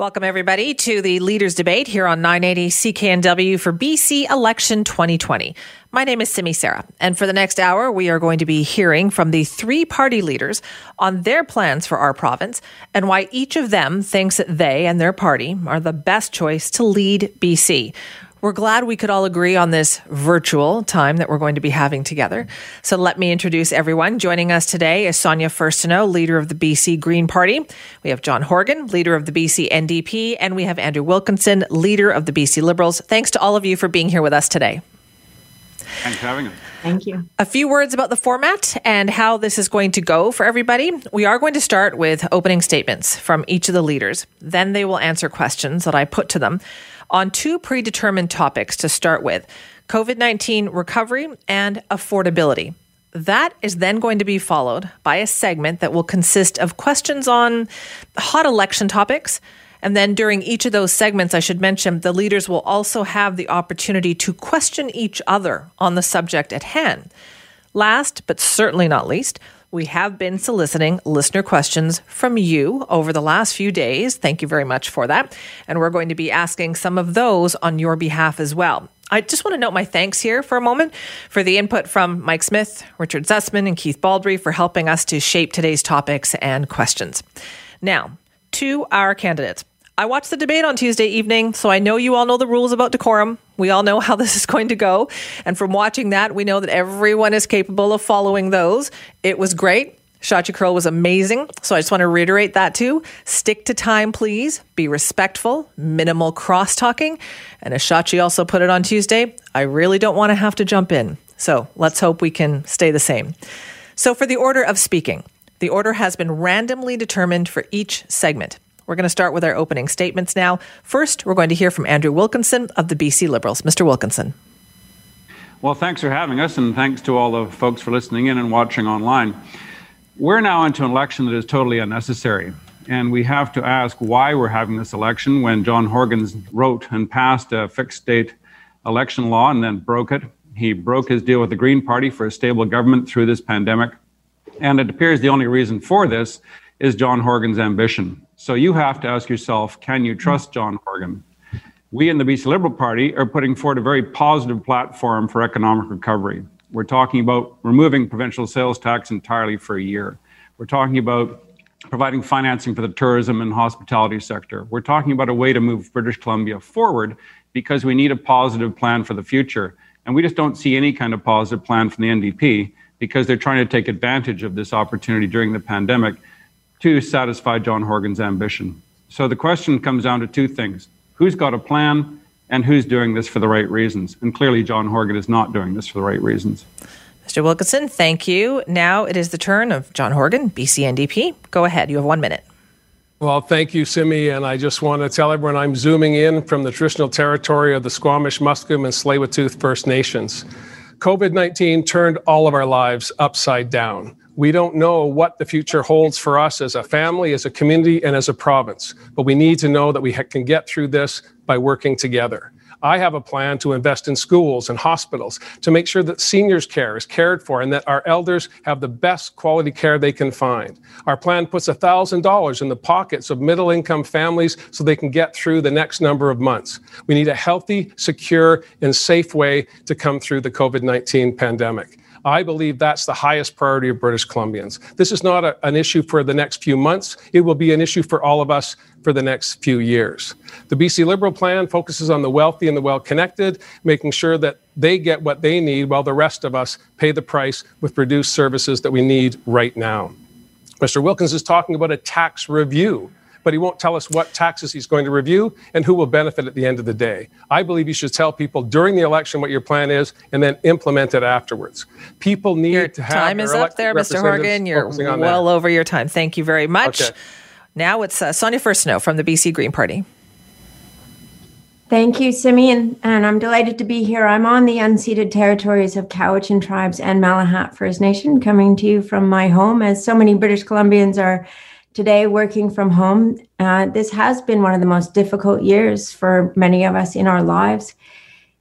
Welcome, everybody, to the Leaders Debate here on 980 CKNW for BC Election 2020. My name is Simi Sara, and for the next hour, we are going to be hearing from the three party leaders on their plans for our province and why each of them thinks that they and their party are the best choice to lead BC. We're glad we could all agree on this virtual time that we're going to be having together. So let me introduce everyone. Joining us today is Sonia Furstenau, leader of the BC Green Party. We have John Horgan, leader of the BC NDP, and we have Andrew Wilkinson, leader of the BC Liberals. Thanks to all of you for being here with us today. Thanks for having us. Thank you. A few words about the format and how this is going to go for everybody. We are going to start with opening statements from each of the leaders. Then they will answer questions that I put to them on two predetermined topics to start with COVID 19 recovery and affordability. That is then going to be followed by a segment that will consist of questions on hot election topics. And then during each of those segments, I should mention the leaders will also have the opportunity to question each other on the subject at hand. Last, but certainly not least, we have been soliciting listener questions from you over the last few days. Thank you very much for that. And we're going to be asking some of those on your behalf as well. I just want to note my thanks here for a moment for the input from Mike Smyth, Richard Zussman, and Keith Baldrey for helping us to shape today's topics and questions. Now, to our candidates. I watched the debate on Tuesday evening, so I know you all know the rules about decorum. We all know how this is going to go. And from watching that, we know that everyone is capable of following those. It was great. Shachi Kurl was amazing. So I just want to reiterate that too. Stick to time, please. Be respectful, minimal cross talking. And as Shachi also put it on Tuesday, I really don't want to have to jump in. So let's hope we can stay the same. So for the order of speaking, the order has been randomly determined for each segment. We're going to start with our opening statements now. First, we're going to hear from Andrew Wilkinson of the BC Liberals. Mr. Wilkinson. Well, thanks for having us, and thanks to all the folks for listening in and watching online. We're now into an election that is totally unnecessary. And we have to ask why we're having this election when John Horgan wrote and passed a fixed date election law and then broke it. He broke his deal with the Green Party for a stable government through this pandemic. And it appears the only reason for this is John Horgan's ambition. So you have to ask yourself can you trust John Horgan? We in the BC Liberal Party are putting forward a very positive platform for economic recovery. We're talking about removing provincial sales tax entirely for a year. We're talking about providing financing for the tourism and hospitality sector. We're talking about a way to move British Columbia forward because we need a positive plan for the future. And we just don't see any kind of positive plan from the NDP because they're trying to take advantage of this opportunity during the pandemic to satisfy John Horgan's ambition. So the question comes down to two things who's got a plan and who's doing this for the right reasons? And clearly, John Horgan is not doing this for the right reasons. Mr. Wilkinson, thank you. Now it is the turn of John Horgan, BC NDP. Go ahead. You have one minute. Well, thank you, Simi. And I just want to tell everyone I'm zooming in from the traditional territory of the Squamish, Musqueam, and Tsleil-Waututh First Nations. COVID 19 turned all of our lives upside down. We don't know what the future holds for us as a family, as a community, and as a province, but we need to know that we ha- can get through this by working together. I have a plan to invest in schools and hospitals to make sure that seniors' care is cared for and that our elders have the best quality care they can find. Our plan puts $1,000 in the pockets of middle income families so they can get through the next number of months. We need a healthy, secure, and safe way to come through the COVID 19 pandemic. I believe that's the highest priority of British Columbians. This is not a, an issue for the next few months. It will be an issue for all of us for the next few years. The BC Liberal plan focuses on the wealthy and the well connected, making sure that they get what they need while the rest of us pay the price with reduced services that we need right now. Mr. Wilkins is talking about a tax review but he won't tell us what taxes he's going to review and who will benefit at the end of the day. I believe you should tell people during the election what your plan is and then implement it afterwards. People need your to have time is up there, Mr. Horgan. You're well over your time. Thank you very much. Okay. Now it's uh, Sonia Furstenau from the BC Green Party. Thank you, Simi, and I'm delighted to be here. I'm on the unceded territories of Cowichan tribes and Malahat First Nation, coming to you from my home, as so many British Columbians are today working from home. Uh, this has been one of the most difficult years for many of us in our lives.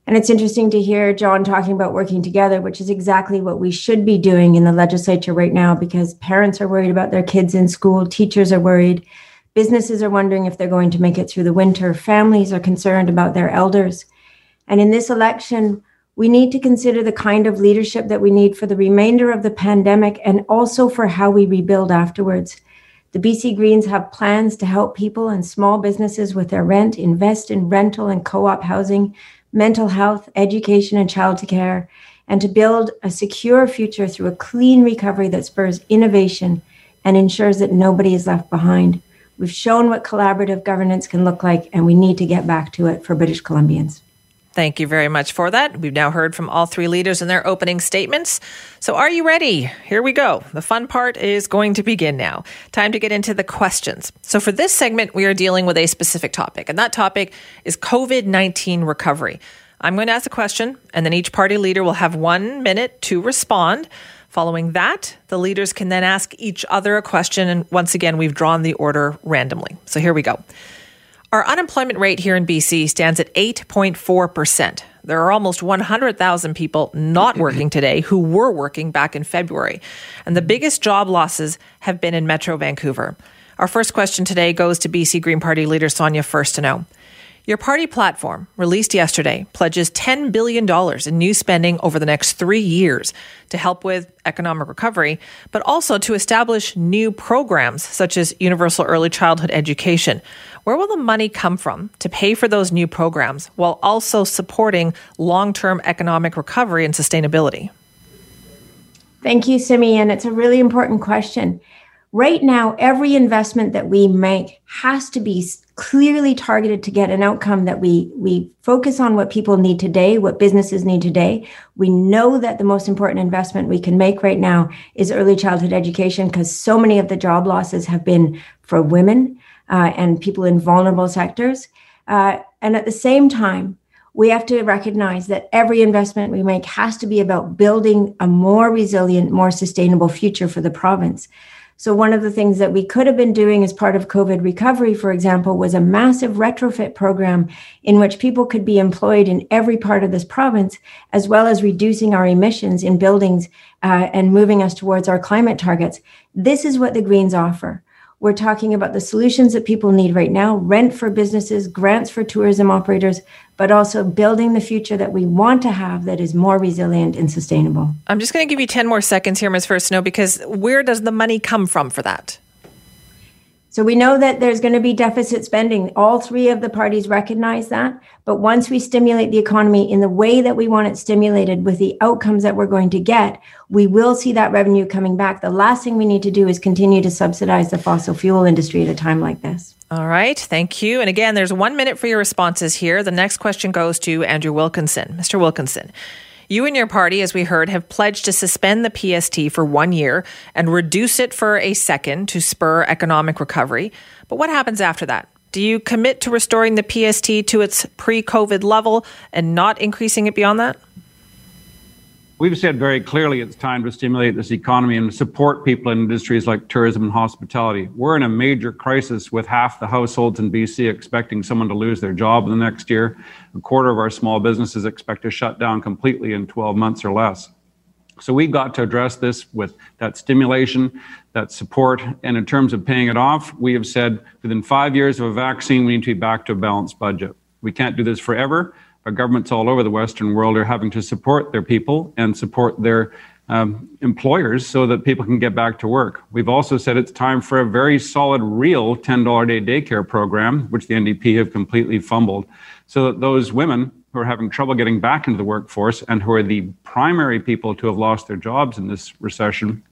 And it's interesting to hear John talking about working together, which is exactly what we should be doing in the legislature right now because parents are worried about their kids in school, teachers are worried, Businesses are wondering if they're going to make it through the winter. Families are concerned about their elders. And in this election, we need to consider the kind of leadership that we need for the remainder of the pandemic and also for how we rebuild afterwards. The BC Greens have plans to help people and small businesses with their rent, invest in rental and co op housing, mental health, education, and child care, and to build a secure future through a clean recovery that spurs innovation and ensures that nobody is left behind. We've shown what collaborative governance can look like, and we need to get back to it for British Columbians. Thank you very much for that. We've now heard from all three leaders in their opening statements. So, are you ready? Here we go. The fun part is going to begin now. Time to get into the questions. So, for this segment, we are dealing with a specific topic, and that topic is COVID 19 recovery. I'm going to ask a question, and then each party leader will have one minute to respond. Following that, the leaders can then ask each other a question. And once again, we've drawn the order randomly. So, here we go. Our unemployment rate here in BC stands at 8.4%. There are almost 100,000 people not working today who were working back in February. And the biggest job losses have been in Metro Vancouver. Our first question today goes to BC Green Party leader Sonia Furstenau. Your party platform, released yesterday, pledges $10 billion in new spending over the next three years to help with economic recovery, but also to establish new programs such as universal early childhood education. Where will the money come from to pay for those new programs while also supporting long term economic recovery and sustainability? Thank you, Simi. And it's a really important question. Right now, every investment that we make has to be clearly targeted to get an outcome that we we focus on what people need today what businesses need today. We know that the most important investment we can make right now is early childhood education because so many of the job losses have been for women uh, and people in vulnerable sectors. Uh, and at the same time we have to recognize that every investment we make has to be about building a more resilient more sustainable future for the province so, one of the things that we could have been doing as part of COVID recovery, for example, was a massive retrofit program in which people could be employed in every part of this province, as well as reducing our emissions in buildings uh, and moving us towards our climate targets. This is what the Greens offer. We're talking about the solutions that people need right now rent for businesses, grants for tourism operators, but also building the future that we want to have that is more resilient and sustainable. I'm just going to give you 10 more seconds here, Ms. Furstenau, because where does the money come from for that? So we know that there's going to be deficit spending. All three of the parties recognize that. But once we stimulate the economy in the way that we want it stimulated with the outcomes that we're going to get, we will see that revenue coming back. The last thing we need to do is continue to subsidize the fossil fuel industry at a time like this. All right. Thank you. And again, there's one minute for your responses here. The next question goes to Andrew Wilkinson. Mr. Wilkinson. You and your party, as we heard, have pledged to suspend the PST for one year and reduce it for a second to spur economic recovery. But what happens after that? Do you commit to restoring the PST to its pre COVID level and not increasing it beyond that? We've said very clearly it's time to stimulate this economy and support people in industries like tourism and hospitality. We're in a major crisis with half the households in BC expecting someone to lose their job in the next year. A quarter of our small businesses expect to shut down completely in 12 months or less. So we've got to address this with that stimulation, that support. And in terms of paying it off, we have said within five years of a vaccine, we need to be back to a balanced budget. We can't do this forever governments all over the Western world are having to support their people and support their um, employers so that people can get back to work. We've also said it's time for a very solid, real $10 a day daycare program, which the NDP have completely fumbled, so that those women who are having trouble getting back into the workforce and who are the primary people to have lost their jobs in this recession,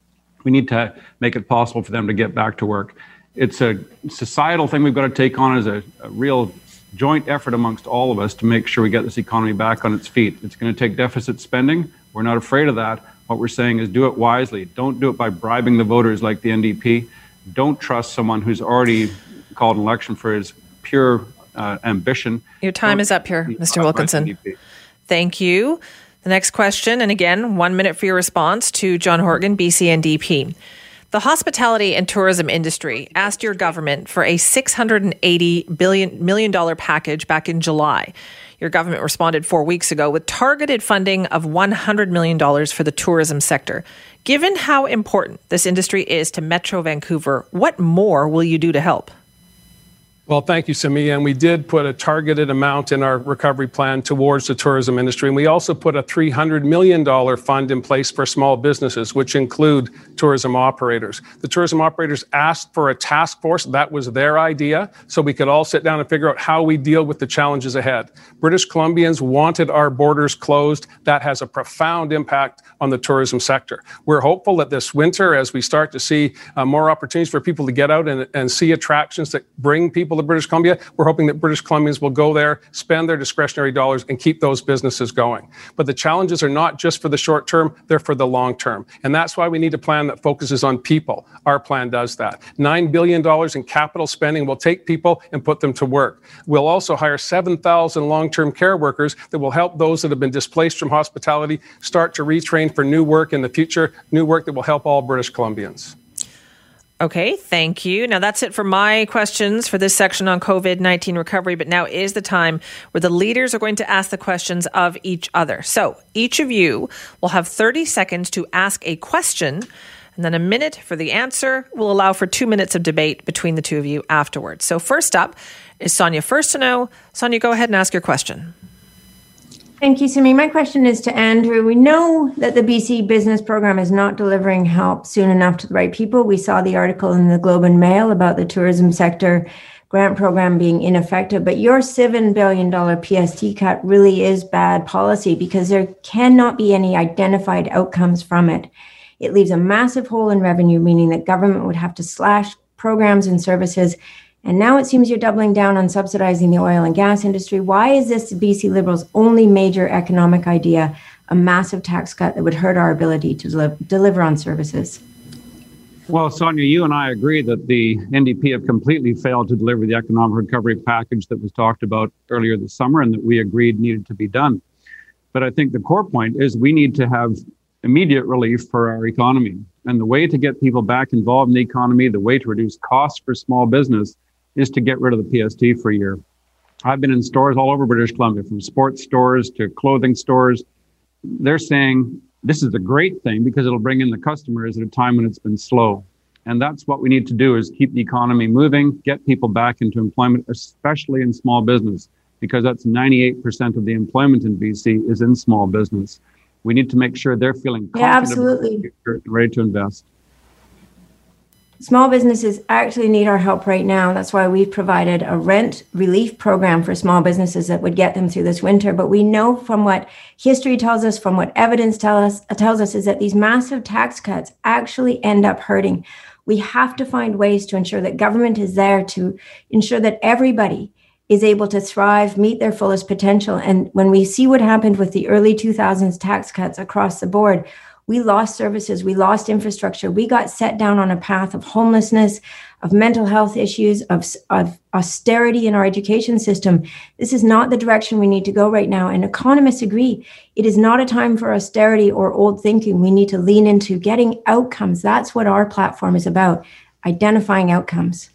we need to make it possible for them to get back to work. It's a societal thing we've got to take on as a, a real joint effort amongst all of us to make sure we get this economy back on its feet. It's going to take deficit spending. We're not afraid of that. What we're saying is do it wisely. Don't do it by bribing the voters like the NDP. Don't trust someone who's already called an election for his pure uh, ambition. Your time Don't is up here, Mr. Wilkinson. Thank you. The next question, and again, one minute for your response to John Horgan, BC NDP. The hospitality and tourism industry asked your government for a $680 billion, million dollar package back in July. Your government responded four weeks ago with targeted funding of $100 million for the tourism sector. Given how important this industry is to Metro Vancouver, what more will you do to help? Well, thank you, Simi. And we did put a targeted amount in our recovery plan towards the tourism industry. And we also put a $300 million fund in place for small businesses, which include tourism operators. The tourism operators asked for a task force. That was their idea. So we could all sit down and figure out how we deal with the challenges ahead. British Columbians wanted our borders closed. That has a profound impact on the tourism sector. We're hopeful that this winter, as we start to see uh, more opportunities for people to get out and, and see attractions that bring people to British Columbia. We're hoping that British Columbians will go there, spend their discretionary dollars, and keep those businesses going. But the challenges are not just for the short term, they're for the long term. And that's why we need a plan that focuses on people. Our plan does that. $9 billion in capital spending will take people and put them to work. We'll also hire 7,000 long term care workers that will help those that have been displaced from hospitality start to retrain for new work in the future, new work that will help all British Columbians. Okay, thank you. Now that's it for my questions for this section on COVID 19 recovery. But now is the time where the leaders are going to ask the questions of each other. So each of you will have 30 seconds to ask a question, and then a minute for the answer. will allow for two minutes of debate between the two of you afterwards. So first up is Sonia Furstenau. Sonia, go ahead and ask your question. Thank you, Simi. My question is to Andrew. We know that the BC Business Program is not delivering help soon enough to the right people. We saw the article in the Globe and Mail about the tourism sector grant program being ineffective, but your $7 billion PST cut really is bad policy because there cannot be any identified outcomes from it. It leaves a massive hole in revenue, meaning that government would have to slash programs and services and now it seems you're doubling down on subsidizing the oil and gas industry. Why is this BC Liberals' only major economic idea, a massive tax cut that would hurt our ability to deliver on services? Well, Sonia, you and I agree that the NDP have completely failed to deliver the economic recovery package that was talked about earlier this summer and that we agreed needed to be done. But I think the core point is we need to have immediate relief for our economy. And the way to get people back involved in the economy, the way to reduce costs for small business is to get rid of the PST for a year. I've been in stores all over British Columbia, from sports stores to clothing stores. They're saying this is a great thing because it'll bring in the customers at a time when it's been slow. And that's what we need to do is keep the economy moving, get people back into employment, especially in small business, because that's 98% of the employment in BC is in small business. We need to make sure they're feeling confident yeah, absolutely. ready to invest. Small businesses actually need our help right now. That's why we've provided a rent relief program for small businesses that would get them through this winter. But we know from what history tells us, from what evidence tell us, tells us, is that these massive tax cuts actually end up hurting. We have to find ways to ensure that government is there to ensure that everybody is able to thrive, meet their fullest potential. And when we see what happened with the early 2000s tax cuts across the board, we lost services, we lost infrastructure. We got set down on a path of homelessness, of mental health issues, of, of austerity in our education system. This is not the direction we need to go right now. And economists agree it is not a time for austerity or old thinking. We need to lean into getting outcomes. That's what our platform is about identifying outcomes.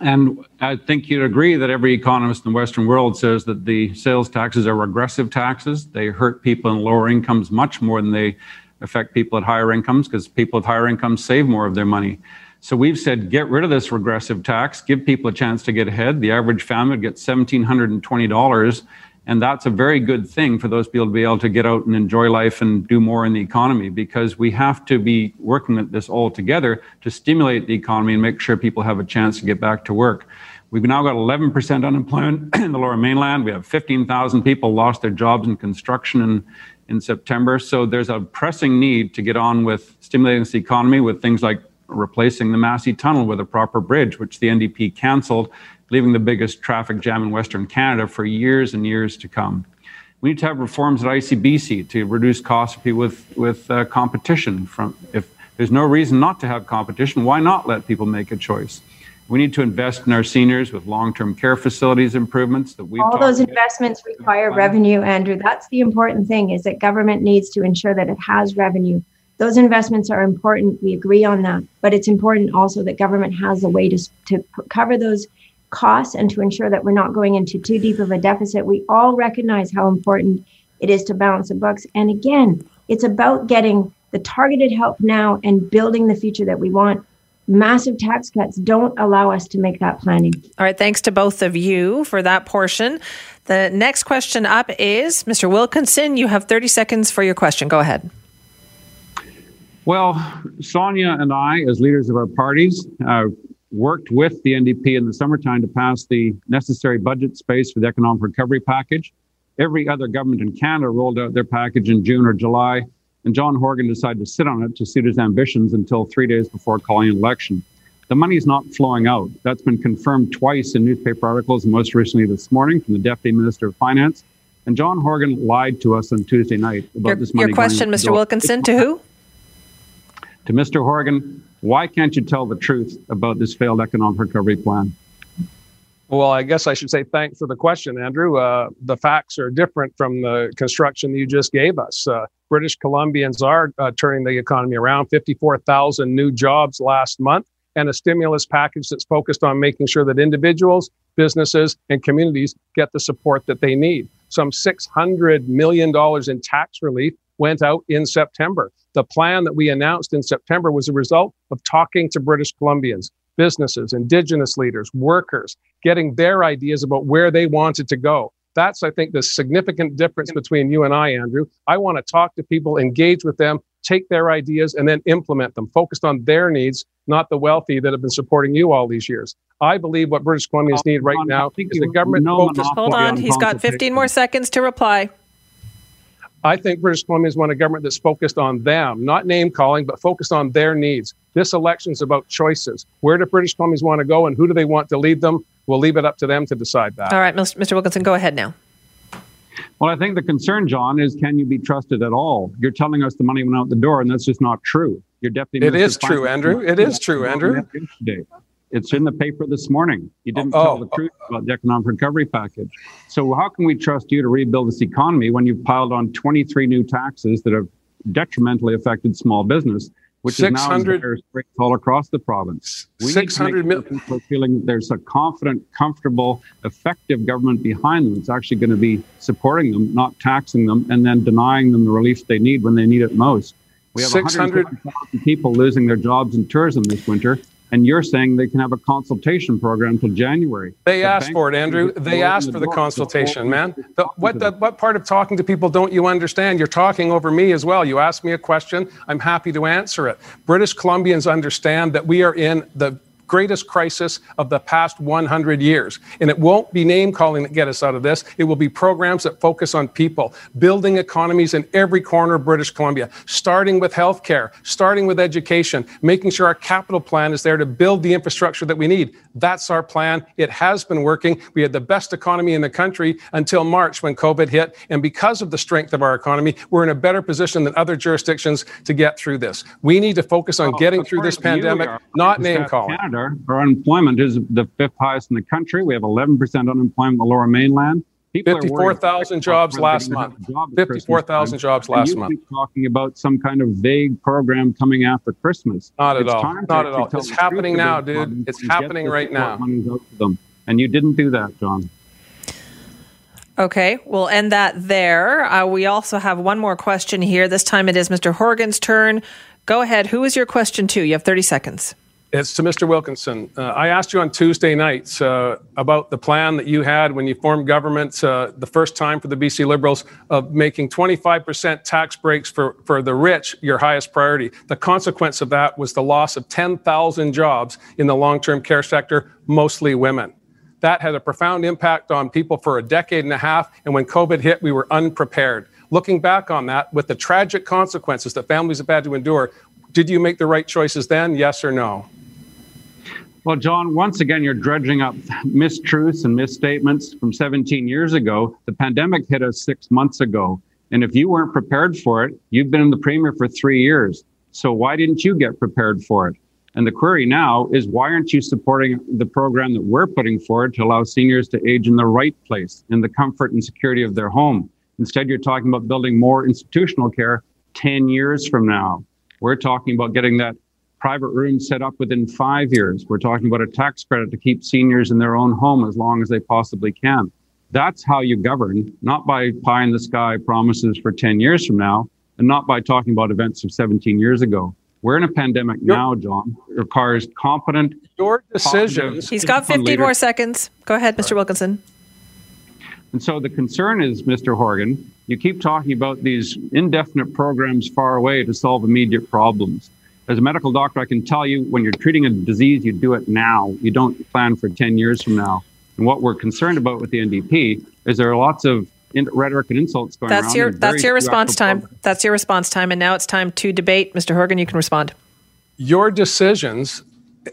And I think you'd agree that every economist in the Western world says that the sales taxes are regressive taxes. They hurt people in lower incomes much more than they affect people at higher incomes because people with higher incomes save more of their money. So we've said get rid of this regressive tax, give people a chance to get ahead. The average family would get $1,720. And that's a very good thing for those people to be able to get out and enjoy life and do more in the economy because we have to be working at this all together to stimulate the economy and make sure people have a chance to get back to work. We've now got 11% unemployment in the lower mainland. We have 15,000 people lost their jobs in construction and in September. So there's a pressing need to get on with stimulating the economy with things like replacing the Massey Tunnel with a proper bridge, which the NDP cancelled, leaving the biggest traffic jam in Western Canada for years and years to come. We need to have reforms at ICBC to reduce costs with, with uh, competition. From if there's no reason not to have competition, why not let people make a choice? We need to invest in our seniors with long-term care facilities improvements that we all those investments require revenue, Andrew. That's the important thing is that government needs to ensure that it has revenue. Those investments are important. We agree on that, but it's important also that government has a way to to cover those costs and to ensure that we're not going into too deep of a deficit. We all recognize how important it is to balance the books. And again, it's about getting the targeted help now and building the future that we want massive tax cuts don't allow us to make that planning. All right. Thanks to both of you for that portion. The next question up is Mr. Wilkinson. You have 30 seconds for your question. Go ahead. Well, Sonia and I, as leaders of our parties, uh, worked with the NDP in the summertime to pass the necessary budget space for the economic recovery package. Every other government in Canada rolled out their package in June or July, and John Horgan decided to sit on it to suit his ambitions until three days before calling an election. The money is not flowing out. That's been confirmed twice in newspaper articles, and most recently this morning from the Deputy Minister of Finance. And John Horgan lied to us on Tuesday night about your, this money. Your question, Mr. Wilkinson, to who? To Mr. Horgan, why can't you tell the truth about this failed economic recovery plan? Well, I guess I should say thanks for the question, Andrew. Uh, the facts are different from the construction you just gave us. Uh, British Columbians are uh, turning the economy around 54,000 new jobs last month, and a stimulus package that's focused on making sure that individuals, businesses, and communities get the support that they need. Some $600 million in tax relief went out in September. The plan that we announced in September was a result of talking to British Columbians, businesses, Indigenous leaders, workers, getting their ideas about where they wanted to go. That's, I think, the significant difference between you and I, Andrew. I want to talk to people, engage with them, take their ideas, and then implement them, focused on their needs, not the wealthy that have been supporting you all these years. I believe what British Columbians need right now is the government no focused. Hold on, he's got 15 more seconds to reply. I think British Columbians want a government that's focused on them, not name calling, but focused on their needs. This election is about choices. Where do British Columbians want to go and who do they want to lead them? We'll leave it up to them to decide that. All right, Mr. Wilkinson, go ahead now. Well, I think the concern, John, is can you be trusted at all? You're telling us the money went out the door, and that's just not true. Your deputy. It is true, Andrew. It is true, Andrew. It's in the paper this morning. You didn't oh, tell the oh. truth about the economic recovery package. So how can we trust you to rebuild this economy when you've piled on 23 new taxes that have detrimentally affected small business, which 600, is now all across the province? We 600 million. People feeling there's a confident, comfortable, effective government behind them. It's actually going to be supporting them, not taxing them, and then denying them the relief they need when they need it most. We have 150,000 people losing their jobs in tourism this winter and you're saying they can have a consultation program until January. They the asked for it, Andrew. They asked for the consultation, man. The, what, the, what part of talking to people don't you understand? You're talking over me as well. You asked me a question. I'm happy to answer it. British Columbians understand that we are in the greatest crisis of the past 100 years. And it won't be name calling that get us out of this. It will be programs that focus on people, building economies in every corner of British Columbia, starting with healthcare, starting with education, making sure our capital plan is there to build the infrastructure that we need. That's our plan. It has been working. We had the best economy in the country until March when COVID hit. And because of the strength of our economy, we're in a better position than other jurisdictions to get through this. We need to focus on getting through this pandemic, not name calling. Canada our unemployment is the fifth highest in the country. We have 11% unemployment in the lower mainland. 54,000 jobs last month. 54,000 jobs last month. talking about some kind of vague program coming after Christmas. Not at it's all. Not at all. It's happening now, dude. It's happening right now. And you didn't do that, John. Okay, we'll end that there. Uh, we also have one more question here. This time it is Mr. Horgan's turn. Go ahead. Who is your question to? You have 30 seconds. It's to Mr. Wilkinson. Uh, I asked you on Tuesday nights uh, about the plan that you had when you formed government uh, the first time for the BC Liberals of making 25% tax breaks for, for the rich your highest priority. The consequence of that was the loss of 10,000 jobs in the long term care sector, mostly women. That had a profound impact on people for a decade and a half. And when COVID hit, we were unprepared. Looking back on that, with the tragic consequences that families have had to endure, did you make the right choices then? Yes or no? Well, John, once again, you're dredging up mistruths and misstatements from 17 years ago. The pandemic hit us six months ago. And if you weren't prepared for it, you've been in the premier for three years. So why didn't you get prepared for it? And the query now is why aren't you supporting the program that we're putting forward to allow seniors to age in the right place, in the comfort and security of their home? Instead, you're talking about building more institutional care 10 years from now. We're talking about getting that private rooms set up within five years. We're talking about a tax credit to keep seniors in their own home as long as they possibly can. That's how you govern, not by pie in the sky promises for 10 years from now, and not by talking about events of 17 years ago. We're in a pandemic now, John. It requires competent. Your decisions. He's got 15 more seconds. Go ahead, Mr. Wilkinson. And so the concern is, Mr. Horgan, you keep talking about these indefinite programs far away to solve immediate problems. As a medical doctor, I can tell you when you're treating a disease, you do it now. You don't plan for 10 years from now. And what we're concerned about with the NDP is there are lots of in- rhetoric and insults going that's around. Your, that's your response time. Programs. That's your response time. And now it's time to debate. Mr. Horgan, you can respond. Your decisions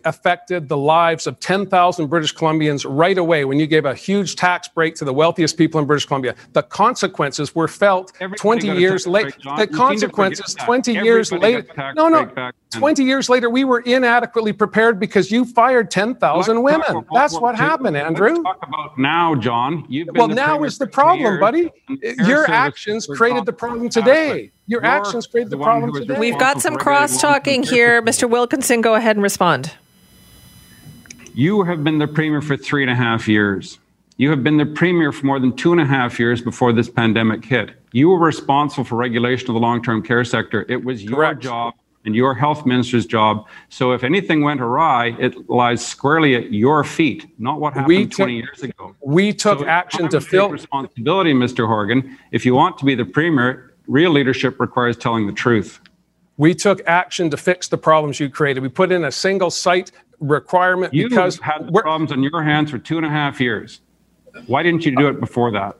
affected the lives of 10,000 British Columbians right away when you gave a huge tax break to the wealthiest people in British Columbia. The consequences were felt Everybody 20 years later. The consequences 20 years later. No, no. 20 years later, we were inadequately prepared because you fired 10,000 women. What, That's what, what happened, Andrew. talk about now, John. well, now is the problem, buddy. Your actions created the problem today. Your actions created the problem today. We've got some cross talking here. Mr. Wilkinson, go ahead and respond. You have been the premier for three and a half years. You have been the premier for more than two and a half years before this pandemic hit. You were responsible for regulation of the long term care sector. It was your Correct. job and your health minister's job. So if anything went awry, it lies squarely at your feet, not what happened we 20 years ago. We took so action to fill responsibility, Mr. Horgan. If you want to be the premier, real leadership requires telling the truth. We took action to fix the problems you created. We put in a single site requirement you because had problems on your hands for two and a half years. Why didn't you do it before that?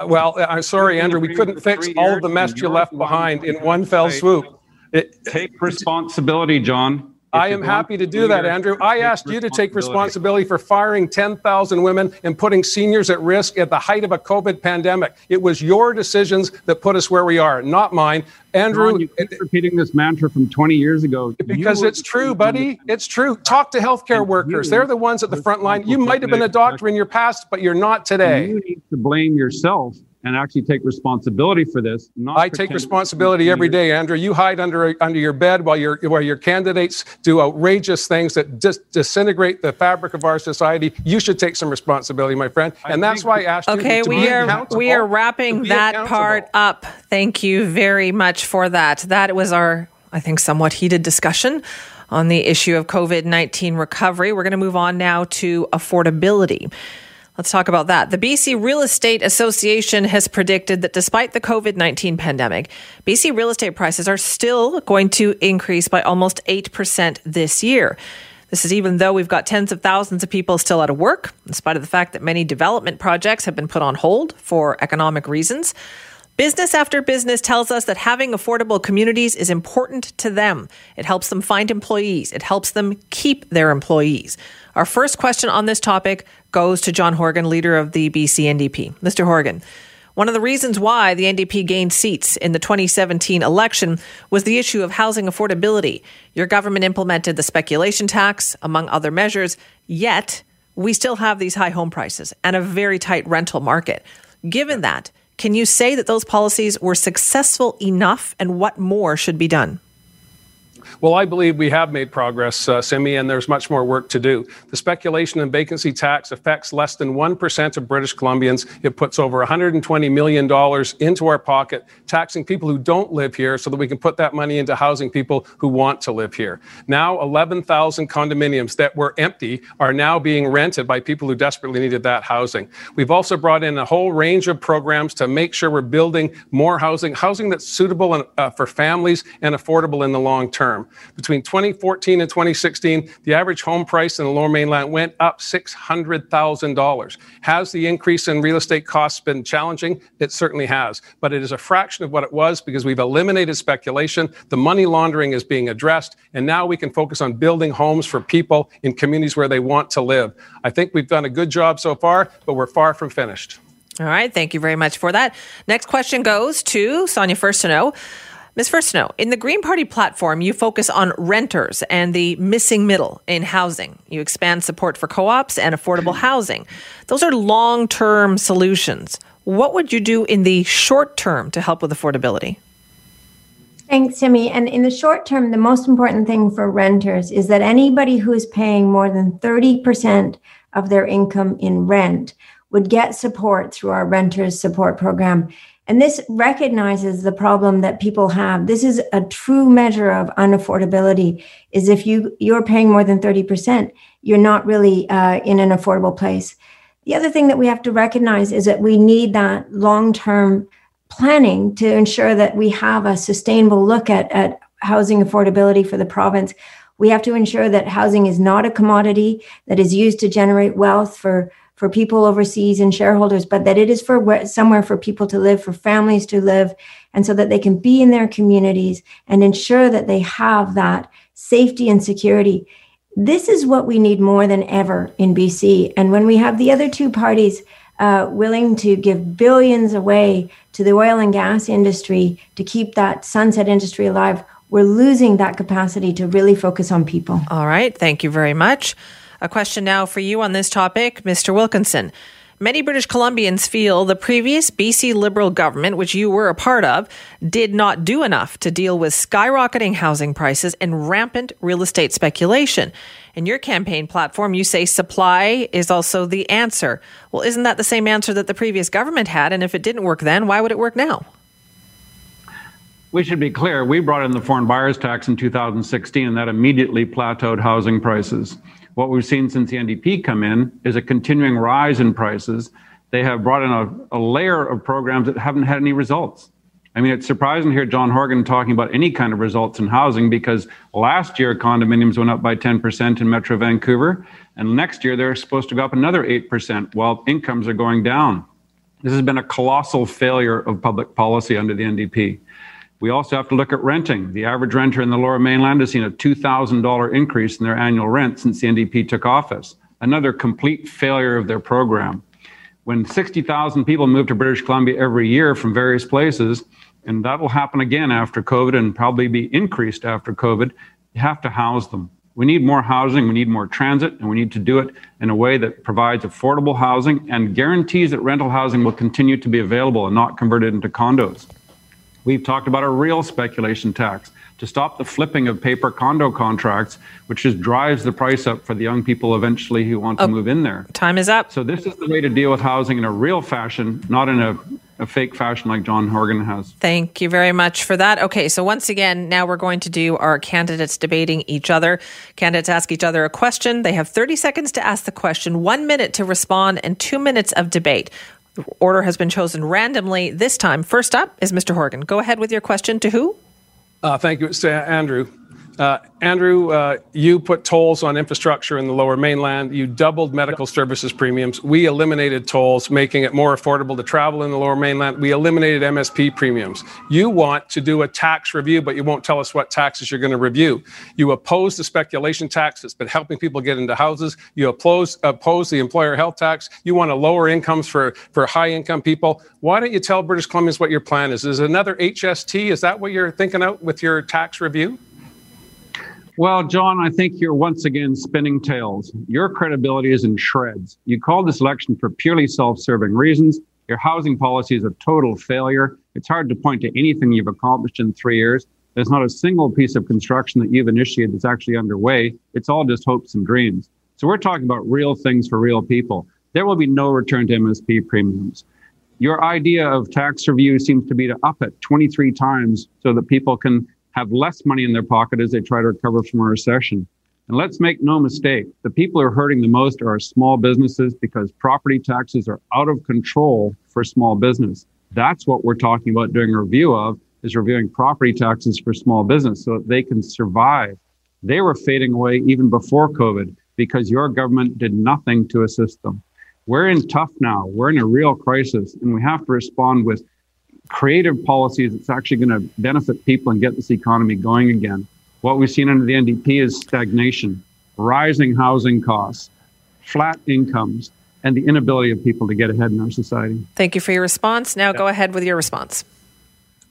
Uh, well, uh, I'm sorry, Andrew. We couldn't fix all of the mess you left behind in one fell swoop. It, Take responsibility, John. I am happy to do that, Andrew. I asked you to take responsibility for firing 10,000 women and putting seniors at risk at the height of a COVID pandemic. It was your decisions that put us where we are, not mine. Andrew, Ron, you keep repeating this mantra from 20 years ago. Because you it's true, buddy. It's true. Talk to healthcare workers. They're the ones at the front line. You might have been a doctor in your past, but you're not today. You need to blame yourself and actually take responsibility for this. I take responsibility every day, Andrew. You hide under under your bed while your while your candidates do outrageous things that just disintegrate the fabric of our society. You should take some responsibility, my friend, and that's why I asked okay, you. Okay, we are we are wrapping that part up. Thank you very much for that. That was our, I think, somewhat heated discussion on the issue of COVID 19 recovery. We're going to move on now to affordability. Let's talk about that. The BC Real Estate Association has predicted that despite the COVID 19 pandemic, BC real estate prices are still going to increase by almost 8% this year. This is even though we've got tens of thousands of people still out of work, in spite of the fact that many development projects have been put on hold for economic reasons. Business after business tells us that having affordable communities is important to them. It helps them find employees, it helps them keep their employees. Our first question on this topic goes to John Horgan, leader of the BC NDP. Mr. Horgan, one of the reasons why the NDP gained seats in the 2017 election was the issue of housing affordability. Your government implemented the speculation tax, among other measures, yet we still have these high home prices and a very tight rental market. Given that, can you say that those policies were successful enough and what more should be done? Well, I believe we have made progress, uh, Simi, and there's much more work to do. The speculation and vacancy tax affects less than 1% of British Columbians. It puts over $120 million into our pocket, taxing people who don't live here so that we can put that money into housing people who want to live here. Now, 11,000 condominiums that were empty are now being rented by people who desperately needed that housing. We've also brought in a whole range of programs to make sure we're building more housing, housing that's suitable and, uh, for families and affordable in the long term term. Between 2014 and 2016, the average home price in the lower mainland went up $600,000. Has the increase in real estate costs been challenging? It certainly has, but it is a fraction of what it was because we've eliminated speculation. The money laundering is being addressed, and now we can focus on building homes for people in communities where they want to live. I think we've done a good job so far, but we're far from finished. All right. Thank you very much for that. Next question goes to Sonia Furstenau. Ms. Furstenau, in the Green Party platform, you focus on renters and the missing middle in housing. You expand support for co ops and affordable housing. Those are long term solutions. What would you do in the short term to help with affordability? Thanks, Simi. And in the short term, the most important thing for renters is that anybody who is paying more than 30% of their income in rent would get support through our renters support program. And this recognizes the problem that people have. This is a true measure of unaffordability is if you you're paying more than 30%, you're not really uh, in an affordable place. The other thing that we have to recognize is that we need that long-term planning to ensure that we have a sustainable look at, at housing affordability for the province. We have to ensure that housing is not a commodity that is used to generate wealth for for people overseas and shareholders, but that it is for where, somewhere for people to live, for families to live, and so that they can be in their communities and ensure that they have that safety and security. This is what we need more than ever in BC. And when we have the other two parties uh, willing to give billions away to the oil and gas industry to keep that sunset industry alive, we're losing that capacity to really focus on people. All right. Thank you very much. A question now for you on this topic, Mr. Wilkinson. Many British Columbians feel the previous BC Liberal government, which you were a part of, did not do enough to deal with skyrocketing housing prices and rampant real estate speculation. In your campaign platform, you say supply is also the answer. Well, isn't that the same answer that the previous government had? And if it didn't work then, why would it work now? We should be clear. We brought in the foreign buyers tax in 2016, and that immediately plateaued housing prices. What we've seen since the NDP come in is a continuing rise in prices. They have brought in a, a layer of programs that haven't had any results. I mean, it's surprising to hear John Horgan talking about any kind of results in housing because last year condominiums went up by 10% in Metro Vancouver, and next year they're supposed to go up another 8% while incomes are going down. This has been a colossal failure of public policy under the NDP. We also have to look at renting. The average renter in the lower mainland has seen a $2,000 increase in their annual rent since the NDP took office, another complete failure of their program. When 60,000 people move to British Columbia every year from various places, and that will happen again after COVID and probably be increased after COVID, you have to house them. We need more housing, we need more transit, and we need to do it in a way that provides affordable housing and guarantees that rental housing will continue to be available and not converted into condos. We've talked about a real speculation tax to stop the flipping of paper condo contracts, which just drives the price up for the young people eventually who want to oh, move in there. Time is up. So, this is the way to deal with housing in a real fashion, not in a a fake fashion like John Horgan has. Thank you very much for that. Okay, so once again, now we're going to do our candidates debating each other. Candidates ask each other a question. They have 30 seconds to ask the question, one minute to respond, and two minutes of debate. The order has been chosen randomly this time. First up is Mr. Horgan. Go ahead with your question to who? Uh, thank you, Andrew. Uh, Andrew, uh, you put tolls on infrastructure in the lower mainland. You doubled medical services premiums. We eliminated tolls, making it more affordable to travel in the lower mainland. We eliminated MSP premiums. You want to do a tax review, but you won't tell us what taxes you're going to review. You oppose the speculation tax that's been helping people get into houses. You oppose, oppose the employer health tax. You want to lower incomes for, for high income people. Why don't you tell British Columbians what your plan is? Is another HST? Is that what you're thinking out with your tax review? Well, John, I think you're once again spinning tales. Your credibility is in shreds. You called this election for purely self serving reasons. Your housing policy is a total failure. It's hard to point to anything you've accomplished in three years. There's not a single piece of construction that you've initiated that's actually underway. It's all just hopes and dreams. So we're talking about real things for real people. There will be no return to MSP premiums. Your idea of tax review seems to be to up it 23 times so that people can have less money in their pocket as they try to recover from a recession. And let's make no mistake, the people who are hurting the most are small businesses because property taxes are out of control for small business. That's what we're talking about doing a review of is reviewing property taxes for small business so that they can survive. They were fading away even before COVID because your government did nothing to assist them. We're in tough now. We're in a real crisis and we have to respond with creative policies that's actually going to benefit people and get this economy going again. What we've seen under the NDP is stagnation, rising housing costs, flat incomes, and the inability of people to get ahead in our society. Thank you for your response. Now yeah. go ahead with your response.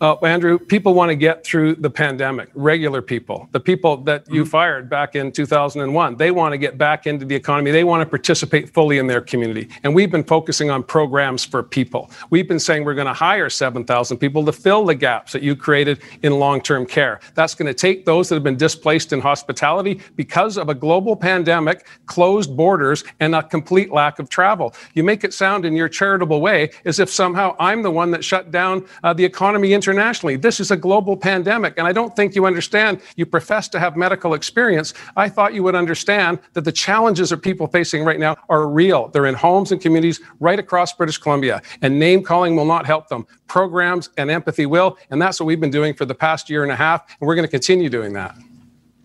Uh, Andrew, people want to get through the pandemic, regular people, the people that you mm-hmm. fired back in 2001. They want to get back into the economy. They want to participate fully in their community. And we've been focusing on programs for people. We've been saying we're going to hire 7,000 people to fill the gaps that you created in long term care. That's going to take those that have been displaced in hospitality because of a global pandemic, closed borders, and a complete lack of travel. You make it sound in your charitable way as if somehow I'm the one that shut down uh, the economy internationally internationally. This is a global pandemic, and I don't think you understand. You profess to have medical experience. I thought you would understand that the challenges that people facing right now are real. They're in homes and communities right across British Columbia, and name calling will not help them. Programs and empathy will, and that's what we've been doing for the past year and a half, and we're going to continue doing that.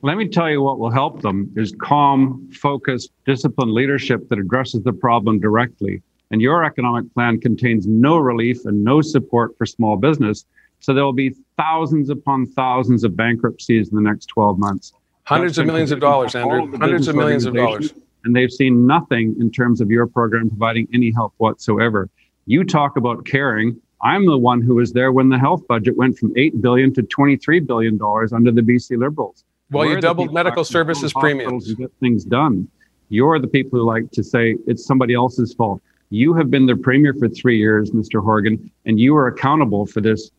Let me tell you what will help them is calm, focused, disciplined leadership that addresses the problem directly. And your economic plan contains no relief and no support for small business so there will be thousands upon thousands of bankruptcies in the next 12 months. Hundreds of millions of dollars, Andrew. Hundreds of millions of dollars. And they've seen nothing in terms of your program providing any help whatsoever. You talk about caring. I'm the one who was there when the health budget went from 8 billion to 23 billion dollars under the BC Liberals. Well, you doubled medical services premiums. get things done. You're the people who like to say it's somebody else's fault. You have been the premier for three years, Mr. Horgan, and you are accountable for this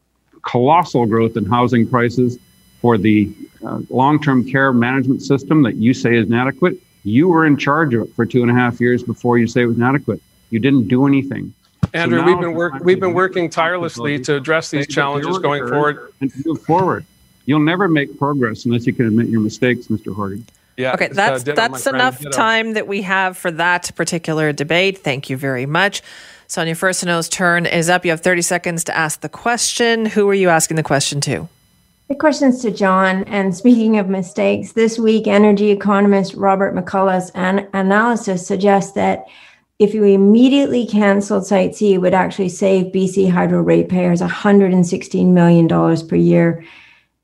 colossal growth in housing prices, for the uh, long term care management system that you say is inadequate. You were in charge of it for two and a half years before you say it was inadequate. You didn't do anything. Andrew, so we've been work, we've been working tirelessly to address these challenges going forward and to move forward. You'll never make progress unless you can admit your mistakes, Mr. Horgan. Yeah. Okay, that's uh, that's enough time that we have for that particular debate. Thank you very much. Sonia Furstenau's turn is up. You have 30 seconds to ask the question. Who are you asking the question to? The question's to John. And speaking of mistakes, this week, energy economist Robert McCullough's an- analysis suggests that if you immediately canceled Site C, it would actually save BC Hydro ratepayers $116 million per year.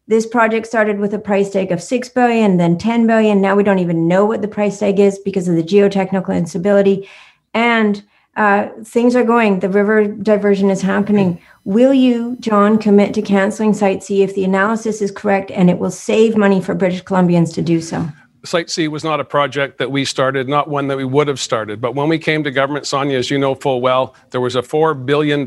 This project started with a price tag of 6 billion, then 10 billion. Now we don't even know what the price tag is because of the geotechnical instability. And uh, things are going, the river diversion is happening. Will you, John, commit to canceling Site C if the analysis is correct and it will save money for British Columbians to do so? Site C was not a project that we started, not one that we would have started. But when we came to government, Sonia, as you know full well, there was a $4 billion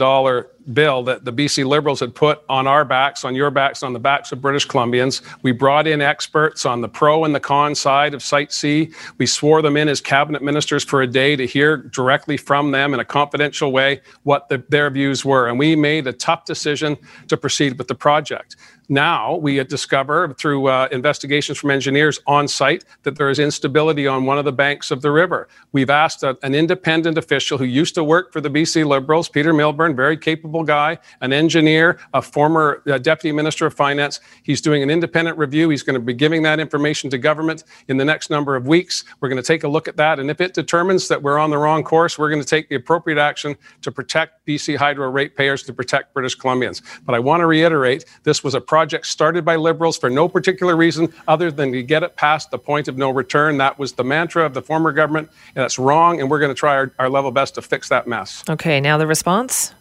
bill that the BC Liberals had put on our backs, on your backs, on the backs of British Columbians. We brought in experts on the pro and the con side of Site C. We swore them in as cabinet ministers for a day to hear directly from them in a confidential way what the, their views were. And we made a tough decision to proceed with the project. Now we discover through uh, investigations from engineers on site that there is instability on one of the banks of the river. We've asked a, an independent official who used to work for the BC Liberals, Peter Milburn, very capable guy, an engineer, a former uh, deputy minister of finance. He's doing an independent review. He's going to be giving that information to government in the next number of weeks. We're going to take a look at that. And if it determines that we're on the wrong course, we're going to take the appropriate action to protect BC Hydro ratepayers, to protect British Columbians. But I want to reiterate this was a project started by Liberals for no particular reason other than to get it past the point of no return. That was the mantra of the former government, and that's wrong. And we're going to try our, our level best to fix that mess. Okay, now the response.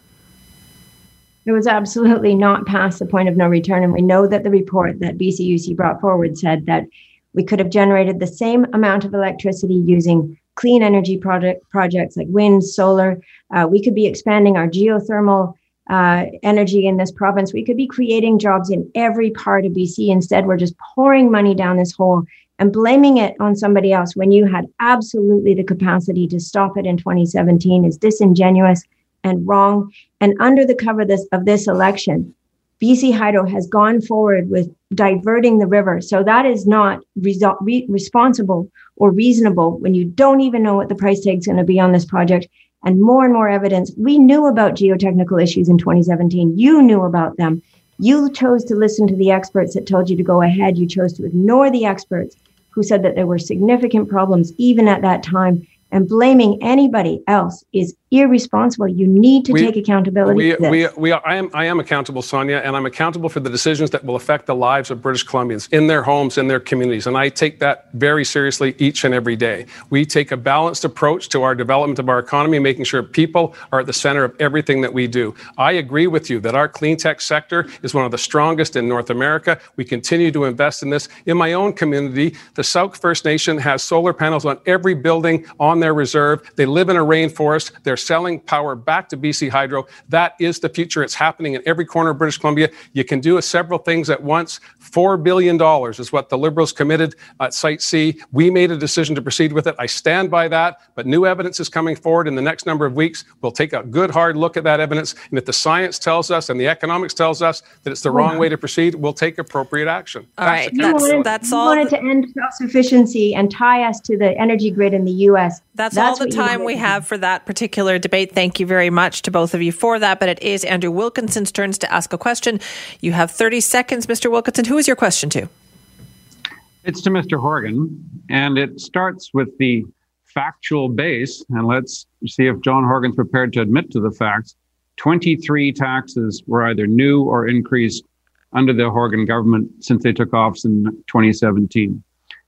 It was absolutely not past the point of no return. And we know that the report that BCUC brought forward said that we could have generated the same amount of electricity using clean energy project, projects like wind, solar. Uh, we could be expanding our geothermal uh, energy in this province. We could be creating jobs in every part of BC. Instead, we're just pouring money down this hole and blaming it on somebody else when you had absolutely the capacity to stop it in 2017 is disingenuous and wrong. And under the cover this, of this election, BC Hydro has gone forward with diverting the river. So that is not re- responsible or reasonable when you don't even know what the price tag is going to be on this project. And more and more evidence. We knew about geotechnical issues in 2017. You knew about them. You chose to listen to the experts that told you to go ahead. You chose to ignore the experts who said that there were significant problems even at that time and blaming anybody else is irresponsible. You need to we, take accountability. We, we, we are, I am I am accountable, Sonia, and I'm accountable for the decisions that will affect the lives of British Columbians in their homes, in their communities, and I take that very seriously each and every day. We take a balanced approach to our development of our economy, making sure people are at the center of everything that we do. I agree with you that our clean tech sector is one of the strongest in North America. We continue to invest in this. In my own community, the T'Sou-ke First Nation has solar panels on every building on their reserve. They live in a rainforest. They're selling power back to BC Hydro. That is the future. It's happening in every corner of British Columbia. You can do several things at once. $4 billion is what the Liberals committed at Site C. We made a decision to proceed with it. I stand by that, but new evidence is coming forward in the next number of weeks. We'll take a good hard look at that evidence. And if the science tells us and the economics tells us that it's the wrong way to proceed, we'll take appropriate action. All that's right, that's, wanted, that's all. wanted to end self sufficiency and tie us to the energy grid in the U.S. That's, that's all the time we have for that particular debate. Thank you very much to both of you for that. But it is Andrew Wilkinson's turns to ask a question. You have 30 seconds, Mr. Wilkinson. Who is your question to? It's to Mr. Horgan, and it starts with the factual base. And let's see if John Horgan's prepared to admit to the facts. 23 taxes were either new or increased under the Horgan government since they took office in 2017.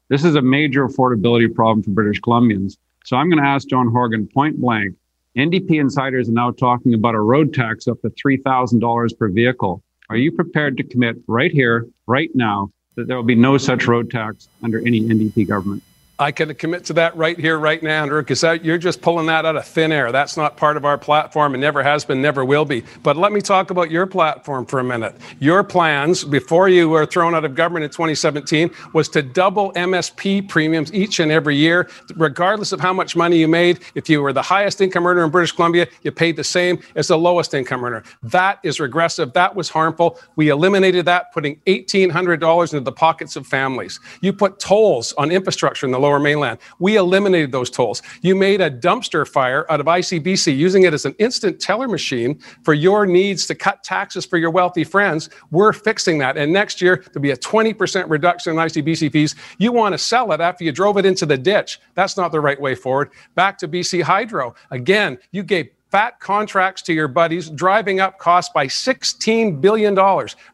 This is a major affordability problem for British Columbians. So I'm going to ask John Horgan point blank. NDP insiders are now talking about a road tax up to $3,000 per vehicle. Are you prepared to commit right here, right now, that there will be no such road tax under any NDP government? I can commit to that right here, right now, Andrew, because you're just pulling that out of thin air. That's not part of our platform and never has been, never will be. But let me talk about your platform for a minute. Your plans before you were thrown out of government in 2017 was to double MSP premiums each and every year, regardless of how much money you made. If you were the highest income earner in British Columbia, you paid the same as the lowest income earner. That is regressive. That was harmful. We eliminated that, putting $1,800 into the pockets of families. You put tolls on infrastructure in the lower mainland. We eliminated those tolls. You made a dumpster fire out of ICBC, using it as an instant teller machine for your needs to cut taxes for your wealthy friends. We're fixing that. And next year, there'll be a 20% reduction in ICBC fees. You want to sell it after you drove it into the ditch. That's not the right way forward. Back to BC Hydro. Again, you gave fat contracts to your buddies, driving up costs by $16 billion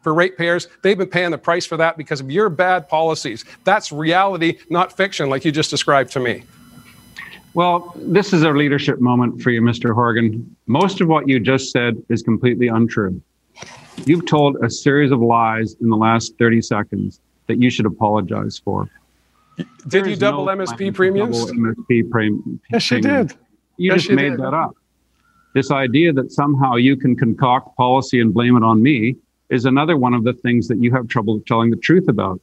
for ratepayers. They've been paying the price for that because of your bad policies. That's reality, not fiction, like you just described to me. Well, this is a leadership moment for you, Mr. Horgan. Most of what you just said is completely untrue. You've told a series of lies in the last 30 seconds that you should apologize for. Did there you double no MSP premiums? Double MSP premiums. Yes, you did. You yes, just made did. that up. This idea that somehow you can concoct policy and blame it on me is another one of the things that you have trouble telling the truth about.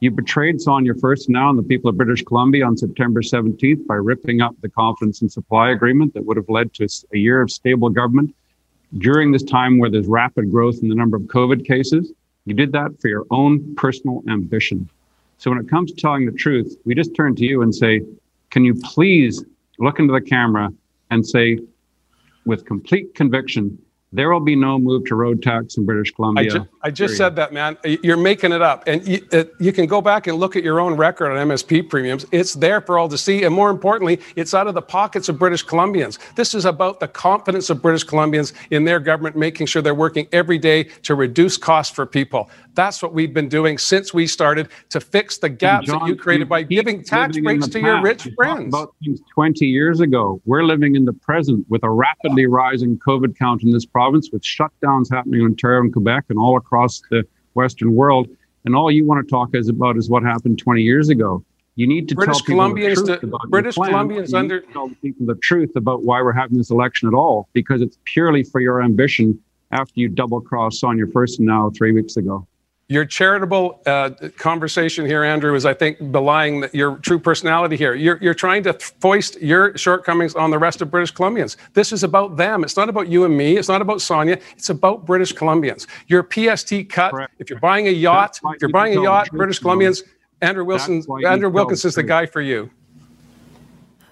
You betrayed Sonia Furstenau and the people of British Columbia on September 17th by ripping up the confidence and supply agreement that would have led to a year of stable government during this time where there's rapid growth in the number of COVID cases. You did that for your own personal ambition. So when it comes to telling the truth, we just turn to you and say, can you please look into the camera and say, with complete conviction there will be no move to road tax in British Columbia. I, ju- I just said that, man. You're making it up. And you, uh, you, can go back and look at your own record on MSP premiums. It's there for all to see. And more importantly, it's out of the pockets of British Columbians. This is about the confidence of British Columbians in their government, making sure they're working every day to reduce costs for people. That's what we've been doing since we started to fix the gaps John, that you created by giving tax breaks to your rich friends. About things 20 years ago. We're living in the present with a rapidly rising COVID count in this province with shutdowns happening in Ontario and Quebec and all across the Western world. And all you want to talk is about is what happened 20 years ago. You need to British tell people Columbians the truth to, about British plan. Columbians you under tell people the truth about why we're having this election at all because it's purely for your ambition after you double crossed on your Furstenau three weeks ago. Your charitable uh, conversation here, Andrew, is, I think, belying your true personality here. You're, you're trying to foist your shortcomings on the rest of British Columbians. This is about them. It's not about you and me. It's not about Sonia. It's about British Columbians. Your PST cut, Correct. if you're buying a yacht, if you're buying a yacht, British Columbians, Andrew Wilson, Andrew Wilkinson's the guy for you.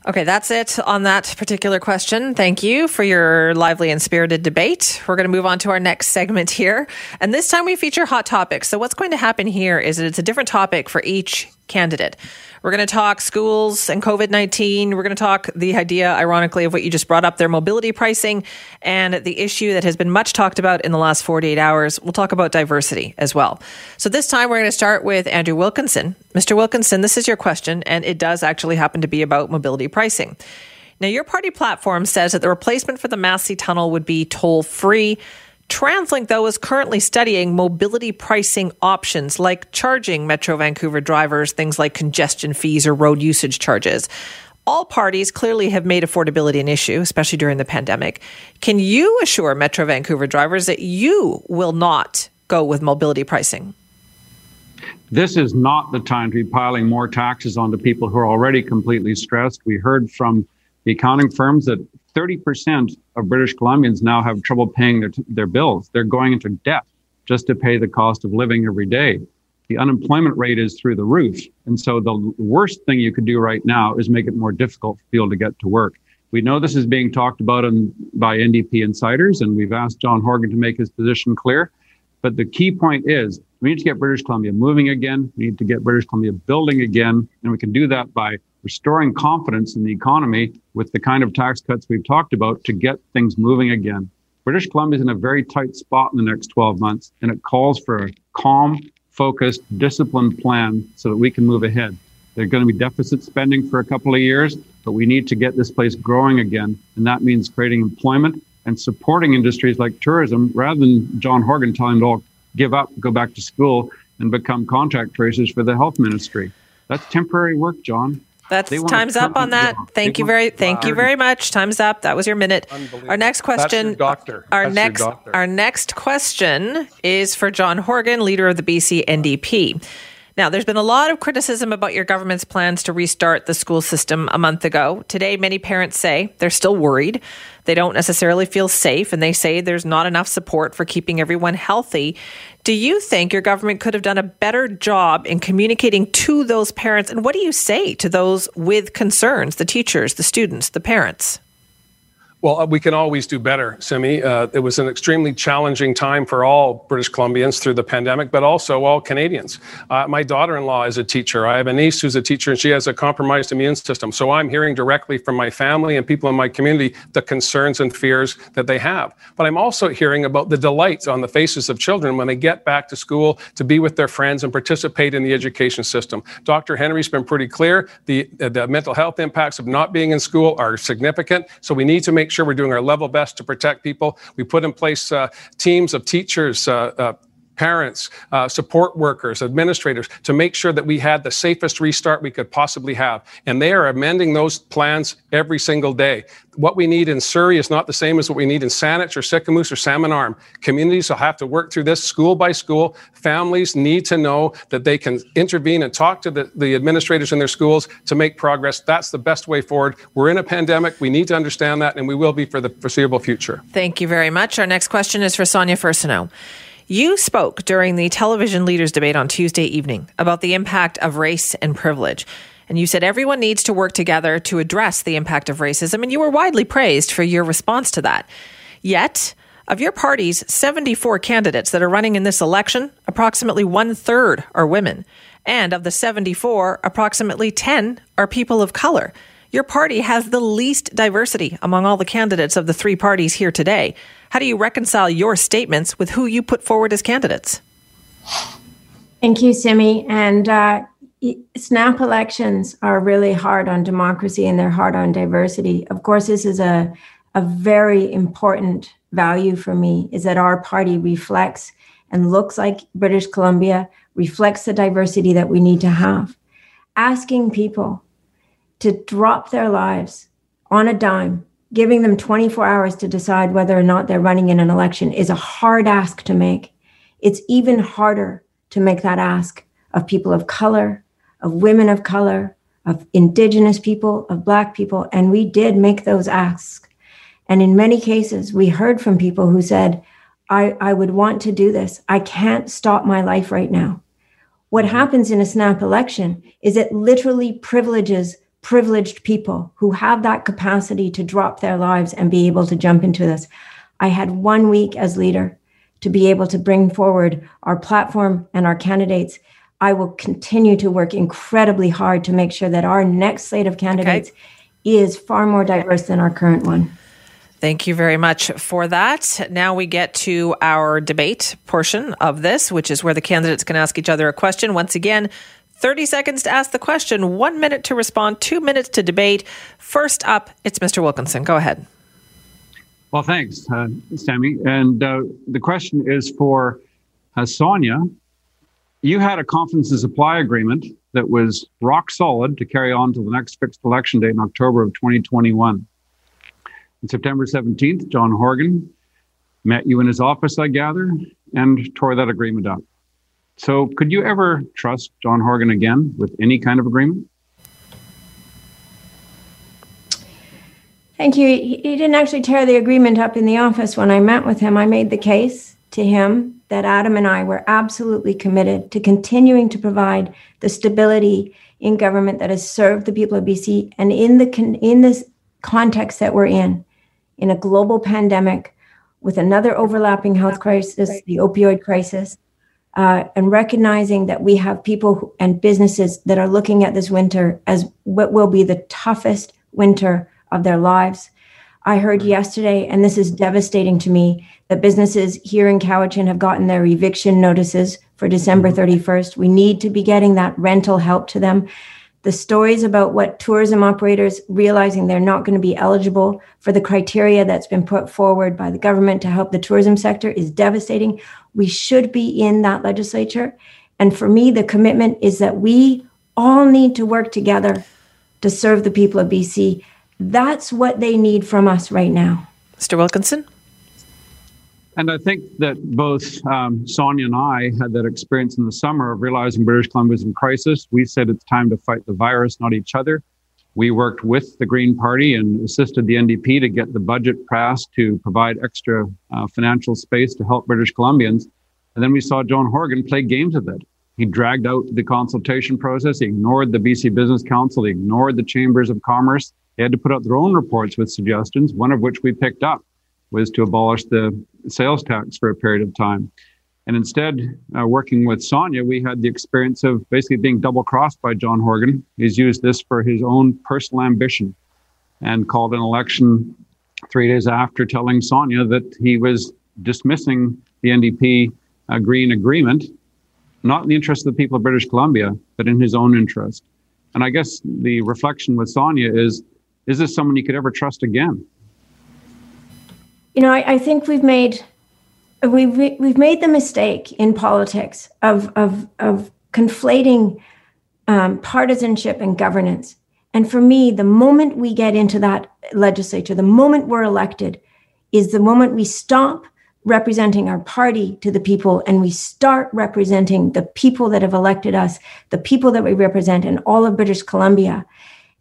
Okay, that's it on that particular question. Thank you for your lively and spirited debate. We're going to move on to our next segment here. And this time we feature hot topics. So, what's going to happen here is that it's a different topic for each candidate. We're going to talk schools and COVID 19. We're going to talk the idea, ironically, of what you just brought up their mobility pricing and the issue that has been much talked about in the last 48 hours. We'll talk about diversity as well. So this time we're going to start with Andrew Wilkinson. Mr. Wilkinson, this is your question, and it does actually happen to be about mobility pricing. Now, your party platform says that the replacement for the Massey Tunnel would be toll free. TransLink, though, is currently studying mobility pricing options like charging Metro Vancouver drivers things like congestion fees or road usage charges. All parties clearly have made affordability an issue, especially during the pandemic. Can you assure Metro Vancouver drivers that you will not go with mobility pricing? This is not the time to be piling more taxes onto people who are already completely stressed. We heard from the accounting firms that 30% of British Columbians now have trouble paying their, their bills. They're going into debt just to pay the cost of living every day. The unemployment rate is through the roof. And so the worst thing you could do right now is make it more difficult for people to get to work. We know this is being talked about in, by NDP insiders, and we've asked John Horgan to make his position clear. But the key point is we need to get British Columbia moving again. We need to get British Columbia building again. And we can do that by restoring confidence in the economy with the kind of tax cuts we've talked about to get things moving again. British Columbia is in a very tight spot in the next 12 months, and it calls for a calm, focused, disciplined plan so that we can move ahead. There's going to be deficit spending for a couple of years, but we need to get this place growing again. And that means creating employment and supporting industries like tourism rather than John Horgan telling them to all give up, go back to school, and become contact tracers for the health ministry. That's temporary work, John. That's time's up on that. Thank you very, thank you very much. Time's up. That was your minute. Our next question, doctor. Our That's next, our next question is for John Horgan, leader of the BC NDP. Now, there's been a lot of criticism about your government's plans to restart the school system a month ago. Today, many parents say they're still worried. They don't necessarily feel safe, and they say there's not enough support for keeping everyone healthy. Do you think your government could have done a better job in communicating to those parents? And what do you say to those with concerns, the teachers, the students, the parents? Well, uh, we can always do better, Simi. Uh, it was an extremely challenging time for all British Columbians through the pandemic, but also all Canadians. Uh, my daughter in law is a teacher. I have a niece who's a teacher, and she has a compromised immune system. So I'm hearing directly from my family and people in my community the concerns and fears that they have. But I'm also hearing about the delights on the faces of children when they get back to school to be with their friends and participate in the education system. Dr. Henry's been pretty clear. The, the mental health impacts of not being in school are significant. So we need to make sure we're doing our level best to protect people. We put in place uh, teams of teachers, uh, uh, parents, uh, support workers, administrators to make sure that we had the safest restart we could possibly have. And they are amending those plans every single day. What we need in Surrey is not the same as what we need in Saanich or Sicamous or Salmon Arm. Communities will have to work through this school by school. Families need to know that they can intervene and talk to the, the administrators in their schools to make progress. That's the best way forward. We're in a pandemic. We need to understand that, and we will be for the foreseeable future. Thank you very much. Our next question is for Sonia Furstenau. You spoke during the television leaders debate on Tuesday evening about the impact of race and privilege. And you said everyone needs to work together to address the impact of racism, and you were widely praised for your response to that. Yet, of your party's 74 candidates that are running in this election, approximately one third are women. And of the 74, approximately 10 are people of color. Your party has the least diversity among all the candidates of the three parties here today. How do you reconcile your statements with who you put forward as candidates? Thank you, Simi. And uh, snap elections are really hard on democracy and they're hard on diversity. Of course, this is a, a very important value for me is that our party reflects and looks like British Columbia, reflects the diversity that we need to have. Asking people to drop their lives on a dime, giving them 24 hours to decide whether or not they're running in an election is a hard ask to make. It's even harder to make that ask of people of color, of women of color, of indigenous people, of black people. And we did make those asks. And in many cases, we heard from people who said, I, I would want to do this. I can't stop my life right now. What mm-hmm. happens in a snap election is it literally privileges privileged people who have that capacity to drop their lives and be able to jump into this. I had one week as leader to be able to bring forward our platform and our candidates. I will continue to work incredibly hard to make sure that our next slate of candidates okay. is far more diverse than our current one. Thank you very much for that. Now we get to our debate portion of this, which is where the candidates can ask each other a question. Once again, 30 seconds to ask the question, one minute to respond, two minutes to debate. First up, it's Mr. Wilkinson. Go ahead. Well, thanks, uh, Simi. And uh, the question is for uh, Sonia. You had a confidence and supply agreement that was rock solid to carry on to the next fixed election date in October of 2021. On September 17th, John Horgan met you in his office, I gather, and tore that agreement up. So, could you ever trust John Horgan again with any kind of agreement? Thank you. He didn't actually tear the agreement up in the office when I met with him. I made the case to him that Adam and I were absolutely committed to continuing to provide the stability in government that has served the people of BC and in the in this context that we're in in a global pandemic with another overlapping health crisis, the opioid crisis, uh, and recognizing that we have people and businesses that are looking at this winter as what will be the toughest winter of their lives. I heard yesterday, and this is devastating to me, that businesses here in Cowichan have gotten their eviction notices for December 31st. We need to be getting that rental help to them the stories about what tourism operators realizing they're not going to be eligible for the criteria that's been put forward by the government to help the tourism sector is devastating. We should be in that legislature. And for me, the commitment is that we all need to work together to serve the people of BC. That's what they need from us right now. Mr. Wilkinson? And I think that both um, Sonia and I had that experience in the summer of realizing British Columbia is in crisis. We said it's time to fight the virus, not each other. We worked with the Green Party and assisted the NDP to get the budget passed to provide extra uh, financial space to help British Columbians. And then we saw John Horgan play games with it. He dragged out the consultation process. He ignored the BC Business Council. He ignored the chambers of commerce. They had to put out their own reports with suggestions, one of which we picked up was to abolish the sales tax for a period of time. And instead, uh, working with Sonia, we had the experience of basically being double crossed by John Horgan. He's used this for his own personal ambition and called an election three days after telling Sonia that he was dismissing the NDP uh, Green Agreement, not in the interest of the people of British Columbia, but in his own interest. And I guess the reflection with Sonia is is this someone you could ever trust again? You know, I, I think we've made we've we've made the mistake in politics of of of conflating um, partisanship and governance. And for me, the moment we get into that legislature, the moment we're elected, is the moment we stop representing our party to the people and we start representing the people that have elected us, the people that we represent in all of British Columbia.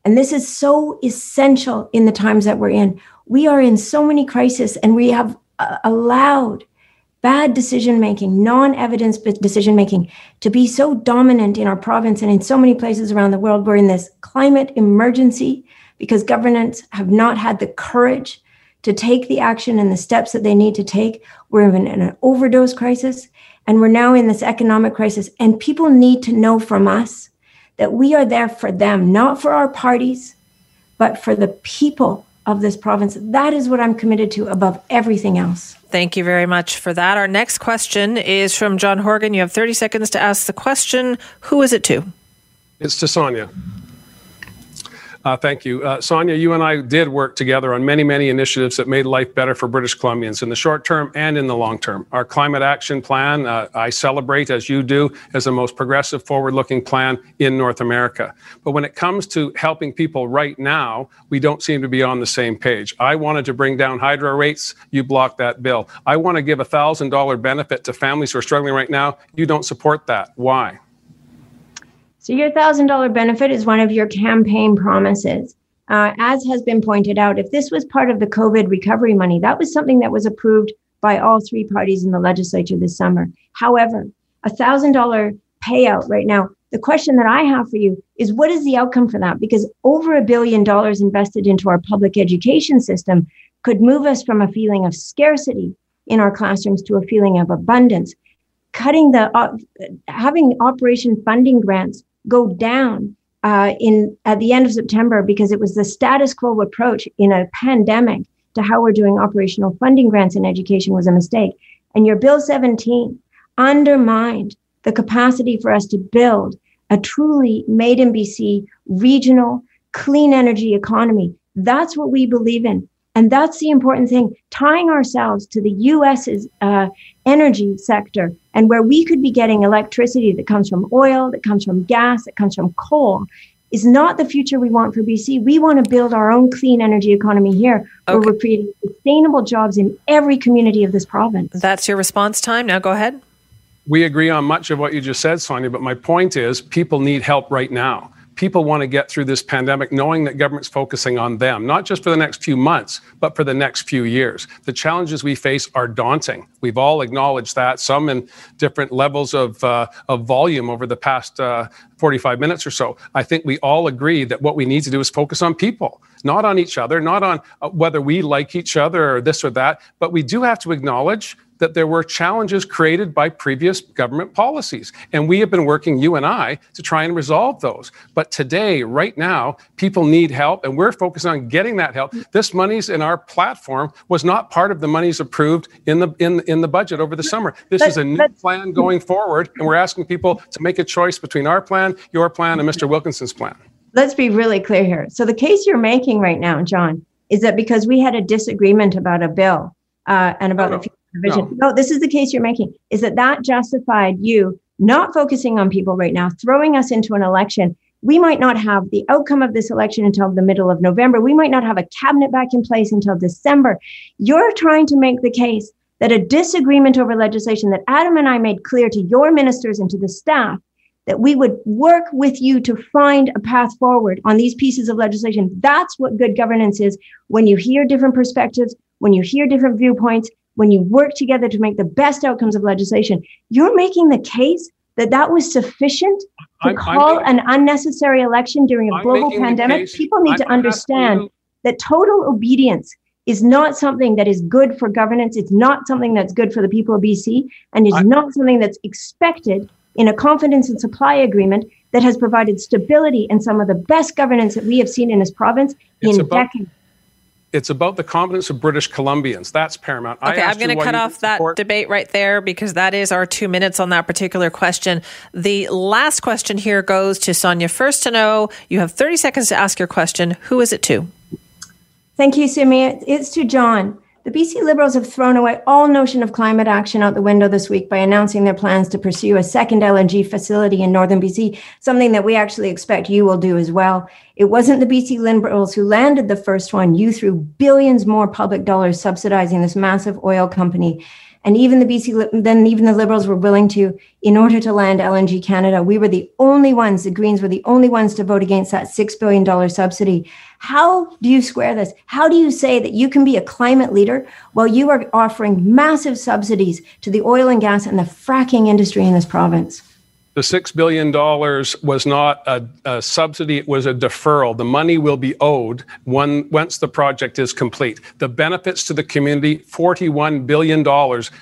And this is so essential in the times that we're in we are in so many crises and we have uh, allowed bad decision making, non evidence decision making to be so dominant in our province and in so many places around the world. We're in this climate emergency because governments have not had the courage to take the action and the steps that they need to take. We're in an overdose crisis and we're now in this economic crisis. And people need to know from us that we are there for them, not for our parties, but for the people of this province. That is what I'm committed to above everything else. Thank you very much for that. Our next question is from John Horgan. You have 30 seconds to ask the question. Who is it to? It's to Sonia. Uh, thank you. Uh, Sonia, you and I did work together on many, many initiatives that made life better for British Columbians in the short term and in the long term. Our climate action plan, uh, I celebrate, as you do, as the most progressive, forward looking plan in North America. But when it comes to helping people right now, we don't seem to be on the same page. I wanted to bring down hydro rates. You blocked that bill. I want to give a $1,000 benefit to families who are struggling right now. You don't support that. Why? So your $1,000 benefit is one of your campaign promises. Uh, as has been pointed out, if this was part of the COVID recovery money, that was something that was approved by all three parties in the legislature this summer. However, a $1,000 payout right now, the question that I have for you is what is the outcome for that? Because over a billion dollars invested into our public education system could move us from a feeling of scarcity in our classrooms to a feeling of abundance cutting the uh, having operation funding grants go down uh, in at the end of September because it was the status quo approach in a pandemic to how we're doing operational funding grants in education was a mistake. And your Bill 17 undermined the capacity for us to build a truly made in BC regional clean energy economy. That's what we believe in. And that's the important thing, tying ourselves to the US's uh, energy sector and where we could be getting electricity that comes from oil, that comes from gas, that comes from coal is not the future we want for BC. We want to build our own clean energy economy here okay. where we're creating sustainable jobs in every community of this province. That's your response time. Now go ahead. We agree on much of what you just said, Sonia, but my point is people need help right now people want to get through this pandemic knowing that government's focusing on them, not just for the next few months, but for the next few years. The challenges we face are daunting. We've all acknowledged that, some in different levels of, uh, of volume over the past uh, 45 minutes or so. I think we all agree that what we need to do is focus on people, not on each other, not on uh, whether we like each other or this or that, but we do have to acknowledge that there were challenges created by previous government policies. And we have been working, you and I, to try and resolve those. But today, right now, people need help, and we're focused on getting that help. This money's in our platform was not part of the monies approved in the in, in the budget over the summer. This but, is a new but, plan going forward, and we're asking people to make a choice between our plan, your plan, and Mr. Wilkinson's plan. Let's be really clear here. So the case you're making right now, John, is that because we had a disagreement about a bill uh, and about the future provision. No. no, this is the case you're making. Is that that justified you not focusing on people right now, throwing us into an election? We might not have the outcome of this election until the middle of November. We might not have a cabinet back in place until December. You're trying to make the case that a disagreement over legislation that Adam and I made clear to your ministers and to the staff that we would work with you to find a path forward on these pieces of legislation. That's what good governance is. When you hear different perspectives, when you hear different viewpoints, when you work together to make the best outcomes of legislation, you're making the case that that was sufficient to I'm, call I'm, an unnecessary election during a I'm global pandemic. People need to understand that total obedience is not something that is good for governance. It's not something that's good for the people of BC, and is not something that's expected in a confidence and supply agreement that has provided stability and some of the best governance that we have seen in this province in about, decades it's about the confidence of British Columbians. That's paramount. Okay, I'm going to cut off that support. debate right there because that is our two minutes on that particular question. The last question here goes to Sonia. Furstenau, you have 30 seconds to ask your question. Who is it to? Thank you, Simi. It's to John. The BC Liberals have thrown away all notion of climate action out the window this week by announcing their plans to pursue a second LNG facility in northern BC, something that we actually expect you will do as well. It wasn't the BC Liberals who landed the first one. You threw billions more public dollars subsidizing this massive oil company and even the BC, then even the Liberals were willing to, in order to land LNG Canada, we were the only ones, the Greens were the only ones to vote against that $6 billion subsidy. How do you square this? How do you say that you can be a climate leader while you are offering massive subsidies to the oil and gas and the fracking industry in this province? The $6 billion was not a, a, subsidy, it was a deferral. The money will be owed when, once the project is complete. The benefits to the community, $41 billion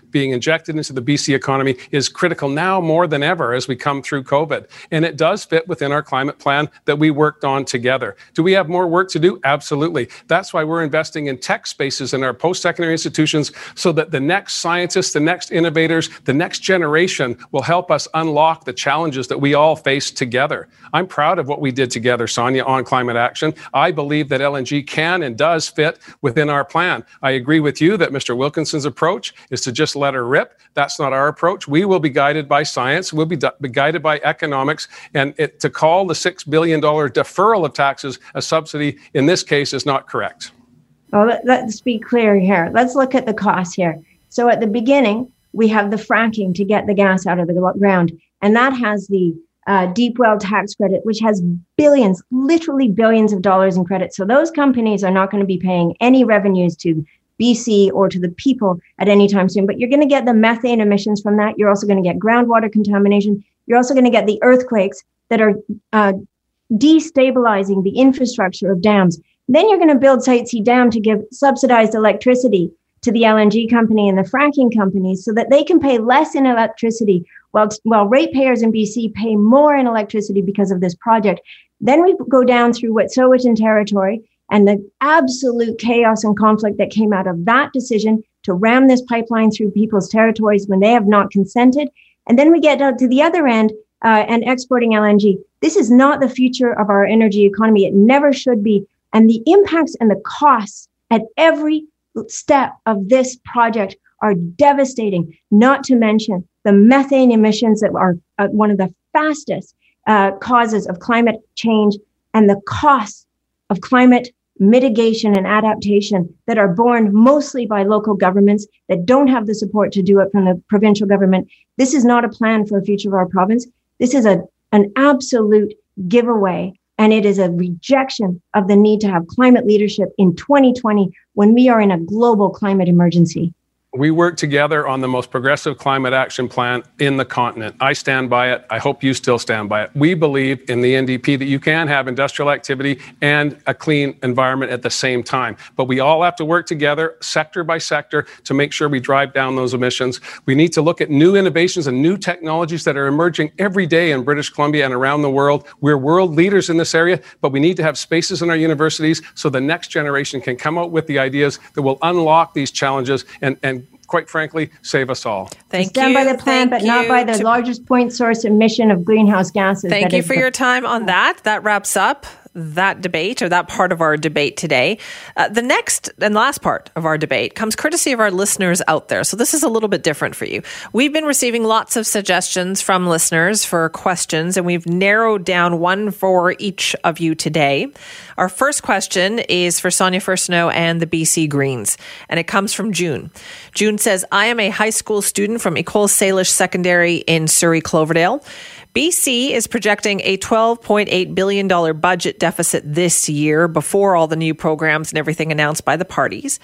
being injected into the BC economy, is critical now more than ever as we come through COVID. And it does fit within our climate plan that we worked on together. Do we have more work to do? Absolutely. That's why we're investing in tech spaces in our post secondary institutions so that the next scientists, the next innovators, the next generation will help us unlock the challenges that we all face together. I'm proud of what we did together, Sonia, on climate action. I believe that LNG can and does fit within our plan. I agree with you that Mr. Wilkinson's approach is to just let her rip. That's not our approach. We will be guided by science, we'll be, be guided by economics, and it, to call the $6 billion deferral of taxes a subsidy in this case is not correct. Well, let, let's be clear here. Let's look at the costs here. So at the beginning, we have the fracking to get the gas out of the ground. And that has the uh, deep well tax credit, which has billions, literally billions of dollars in credit. So those companies are not going to be paying any revenues to BC or to the people at any time soon. But you're going to get the methane emissions from that. You're also going to get groundwater contamination. You're also going to get the earthquakes that are uh, destabilizing the infrastructure of dams. Then you're going to build Site C Dam to give subsidized electricity to the LNG company and the fracking companies so that they can pay less in electricity while, while ratepayers in BC pay more in electricity because of this project. Then we go down through Wet'suwet'en territory and the absolute chaos and conflict that came out of that decision to ram this pipeline through people's territories when they have not consented. And then we get down to the other end uh, and exporting LNG. This is not the future of our energy economy. It never should be. And the impacts and the costs at every step of this project are devastating, not to mention the methane emissions that are uh, one of the fastest uh, causes of climate change and the costs of climate mitigation and adaptation that are borne mostly by local governments that don't have the support to do it from the provincial government. This is not a plan for the future of our province. This is a, an absolute giveaway and it is a rejection of the need to have climate leadership in 2020 when we are in a global climate emergency. We work together on the most progressive climate action plan in the continent. I stand by it. I hope you still stand by it. We believe in the NDP that you can have industrial activity and a clean environment at the same time. But we all have to work together, sector by sector, to make sure we drive down those emissions. We need to look at new innovations and new technologies that are emerging every day in British Columbia and around the world. We're world leaders in this area, but we need to have spaces in our universities so the next generation can come out with the ideas that will unlock these challenges and, and quite frankly, save us all. Thank Stand you. by the plan, Thank but not by the to- largest point source emission of greenhouse gases. Thank you for the- your time on that. That wraps up that debate or that part of our debate today. Uh, the next and last part of our debate comes courtesy of our listeners out there. So this is a little bit different for you. We've been receiving lots of suggestions from listeners for questions, and we've narrowed down one for each of you today. Our first question is for Sonia Furstenau and the BC Greens, and it comes from June. June says, I am a high school student from Ecole Salish Secondary in Surrey, Cloverdale. BC is projecting a $12.8 billion budget deficit this year before all the new programs and everything announced by the parties.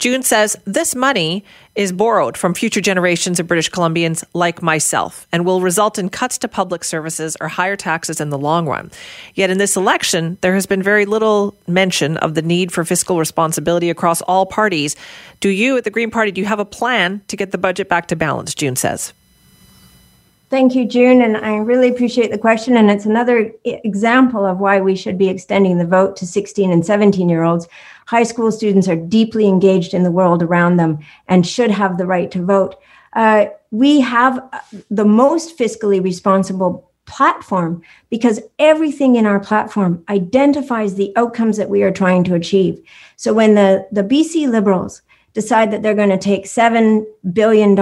June says this money is borrowed from future generations of British Columbians like myself and will result in cuts to public services or higher taxes in the long run. Yet in this election, there has been very little mention of the need for fiscal responsibility across all parties. Do you at the Green Party, do you have a plan to get the budget back to balance? June says. Thank you, June. And I really appreciate the question. And it's another example of why we should be extending the vote to 16 and 17 year olds. High school students are deeply engaged in the world around them and should have the right to vote. Uh, we have uh, the most fiscally responsible platform because everything in our platform identifies the outcomes that we are trying to achieve. So when the, the BC Liberals decide that they're going to take $7 billion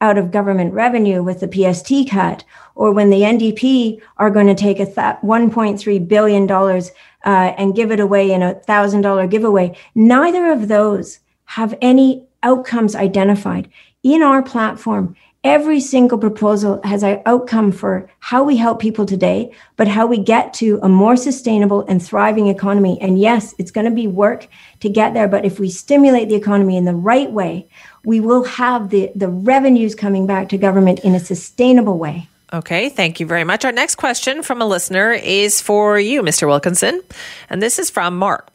out of government revenue with the PST cut, or when the NDP are going to take a th- $1.3 billion uh, and give it away in a $1,000 giveaway, neither of those have any outcomes identified. In our platform, every single proposal has an outcome for how we help people today, but how we get to a more sustainable and thriving economy. And yes, it's going to be work to get there, but if we stimulate the economy in the right way, we will have the, the revenues coming back to government in a sustainable way. Okay, thank you very much. Our next question from a listener is for you, Mr. Wilkinson, and this is from Mark.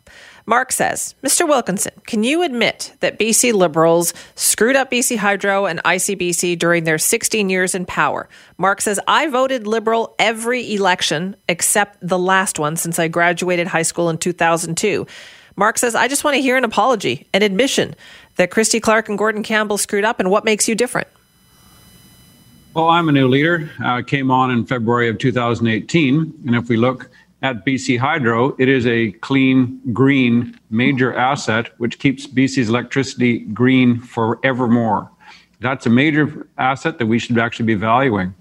Mark says, Mr. Wilkinson, can you admit that BC Liberals screwed up BC Hydro and ICBC during their 16 years in power? Mark says, I voted Liberal every election except the last one since I graduated high school in 2002. Mark says, I just want to hear an apology, an admission that Christy Clark and Gordon Campbell screwed up and what makes you different. Well, I'm a new leader. Uh, came on in February of 2018. And if we look at BC Hydro, it is a clean, green, major asset which keeps BC's electricity green forevermore. That's a major asset that we should actually be valuing.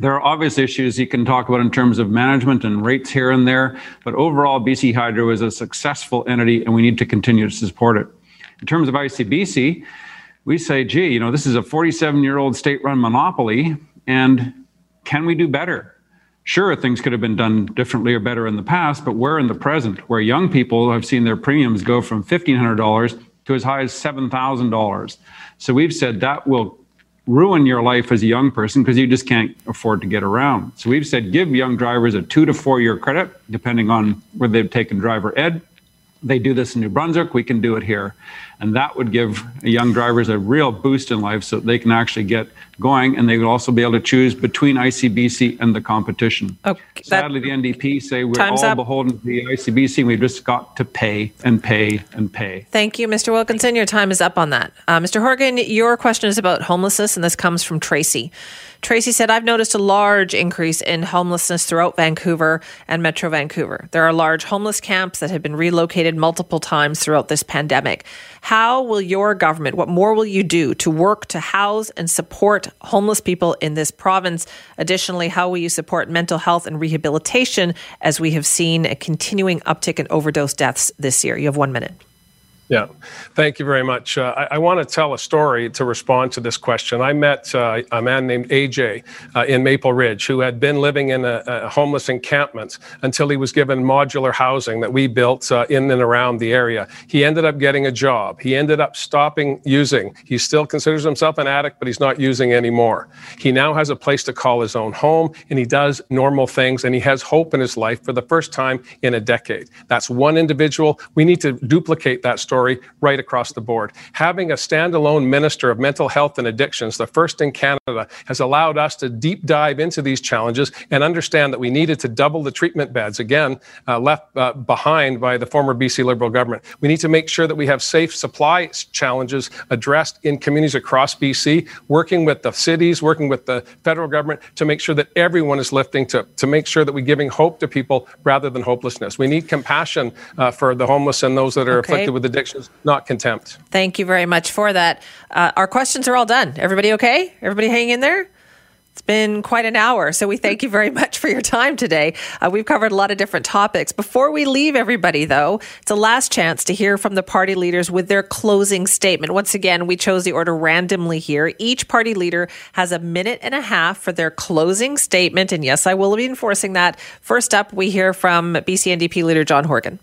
There are obvious issues you can talk about in terms of management and rates here and there, but overall, BC Hydro is a successful entity and we need to continue to support it. In terms of ICBC, we say, gee, you know, this is a 47 year old state run monopoly, and can we do better? Sure, things could have been done differently or better in the past, but we're in the present, where young people have seen their premiums go from $1,500 to as high as $7,000. So we've said that will ruin your life as a young person because you just can't afford to get around. So we've said give young drivers a two to four year credit, depending on whether they've taken driver ed. They do this in New Brunswick, we can do it here. And that would give young drivers a real boost in life so they can actually get going and they would also be able to choose between ICBC and the competition. Okay, Sadly, the NDP say we're all up. beholden to the ICBC and we've just got to pay and pay and pay. Thank you, Mr. Wilkinson. Your time is up on that. Uh, Mr. Horgan, your question is about homelessness, and this comes from Tracy. Tracy said, I've noticed a large increase in homelessness throughout Vancouver and Metro Vancouver. There are large homeless camps that have been relocated multiple times throughout this pandemic. How will your government, what more will you do to work to house and support homeless people in this province? Additionally, how will you support mental health and rehabilitation as we have seen a continuing uptick in overdose deaths this year? You have one minute. Yeah, thank you very much. Uh, I, I want to tell a story to respond to this question. I met uh, a man named AJ uh, in Maple Ridge who had been living in a, a, homeless encampment until he was given modular housing that we built uh, in and around the area. He ended up getting a job. He ended up stopping using. He still considers himself an addict, but he's not using anymore. He now has a place to call his own home and he does normal things and he has hope in his life for the first time in a decade. That's one individual. We need to duplicate that story story right across the board. Having a standalone minister of mental health and addictions, the first in Canada, has allowed us to deep dive into these challenges and understand that we needed to double the treatment beds, again, uh, left uh, behind by the former BC Liberal government. We need to make sure that we have safe supply challenges addressed in communities across BC, working with the cities, working with the federal government to make sure that everyone is lifting to, to make sure that we're giving hope to people rather than hopelessness. We need compassion uh, for the homeless and those that are okay. afflicted with addiction not contempt. Thank you very much for that. Uh, our questions are all done. Everybody okay? Everybody hang in there? It's been quite an hour, so we thank you very much for your time today. Uh, we've covered a lot of different topics. Before we leave everybody, though, it's a last chance to hear from the party leaders with their closing statement. Once again, we chose the order randomly here. Each party leader has a minute and a half for their closing statement, and yes, I will be enforcing that. First up, we hear from BC NDP leader John Horgan.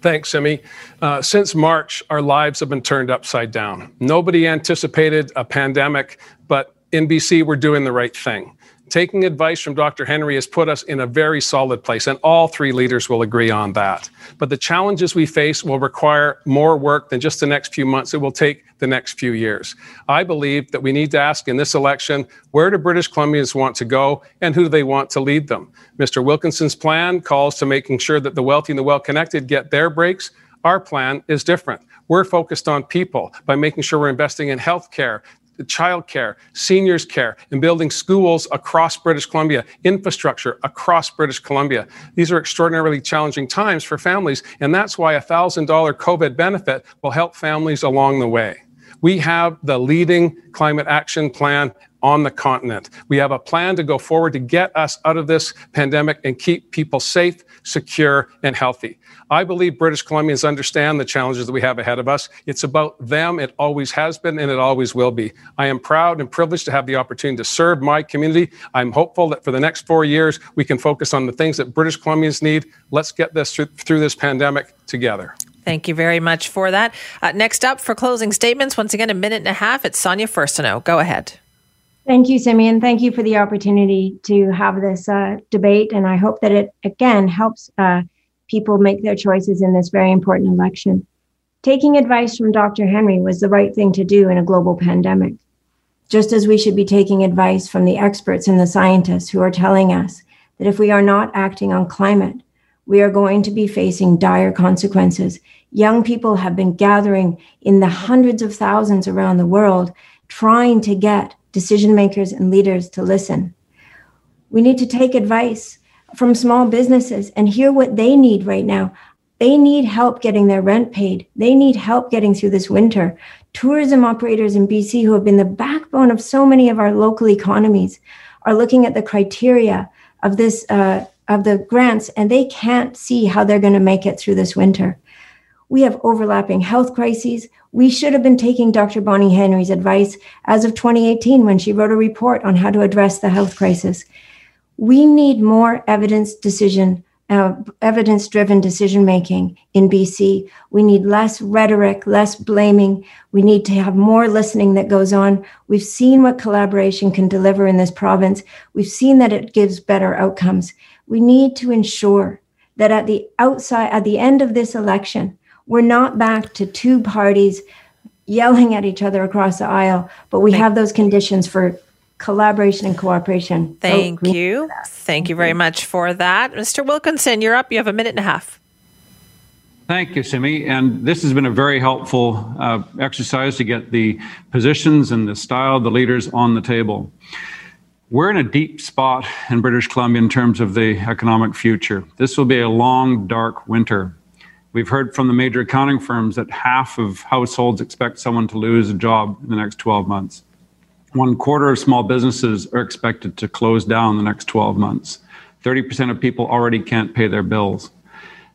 Thanks, Simi. Uh, since March, our lives have been turned upside down. Nobody anticipated a pandemic, but in BC, we're doing the right thing. Taking advice from Dr. Henry has put us in a very solid place, and all three leaders will agree on that. But the challenges we face will require more work than just the next few months. It will take the next few years. I believe that we need to ask in this election where do British Columbians want to go and who do they want to lead them? Mr. Wilkinson's plan calls to making sure that the wealthy and the well connected get their breaks. Our plan is different. We're focused on people by making sure we're investing in healthcare, childcare, seniors care, and building schools across British Columbia, infrastructure across British Columbia. These are extraordinarily challenging times for families, and that's why a $1,000 COVID benefit will help families along the way. We have the leading climate action plan on the continent. We have a plan to go forward to get us out of this pandemic and keep people safe, secure, and healthy. I believe British Columbians understand the challenges that we have ahead of us. It's about them. It always has been, and it always will be. I am proud and privileged to have the opportunity to serve my community. I'm hopeful that for the next four years, we can focus on the things that British Columbians need. Let's get this through, through this pandemic together. Thank you very much for that. Uh, next up for closing statements, once again, a minute and a half. It's Sonia Furstenau. Go ahead. Thank you, Simeon. Thank you for the opportunity to have this uh, debate. And I hope that it, again, helps uh, people make their choices in this very important election. Taking advice from Dr. Henry was the right thing to do in a global pandemic, just as we should be taking advice from the experts and the scientists who are telling us that if we are not acting on climate, we are going to be facing dire consequences. Young people have been gathering in the hundreds of thousands around the world trying to get decision makers and leaders to listen. We need to take advice from small businesses and hear what they need right now. They need help getting their rent paid. They need help getting through this winter. Tourism operators in BC, who have been the backbone of so many of our local economies, are looking at the criteria of this uh, of the grants, and they can't see how they're going to make it through this winter. We have overlapping health crises. We should have been taking Dr. Bonnie Henry's advice as of 2018 when she wrote a report on how to address the health crisis we need more evidence decision uh, evidence driven decision making in BC. We need less rhetoric, less blaming. We need to have more listening that goes on. We've seen what collaboration can deliver in this province. We've seen that it gives better outcomes. We need to ensure that at the outside, at the end of this election, we're not back to two parties yelling at each other across the aisle, but we have those conditions for collaboration and cooperation. Thank so, you. Thank you very much for that. Mr. Wilkinson, you're up. You have a minute and a half. Thank you, Simi. And this has been a very helpful uh, exercise to get the positions and the style of the leaders on the table. We're in a deep spot in British Columbia in terms of the economic future. This will be a long, dark winter. We've heard from the major accounting firms that half of households expect someone to lose a job in the next 12 months. One quarter of small businesses are expected to close down the next 12 months. 30% of people already can't pay their bills.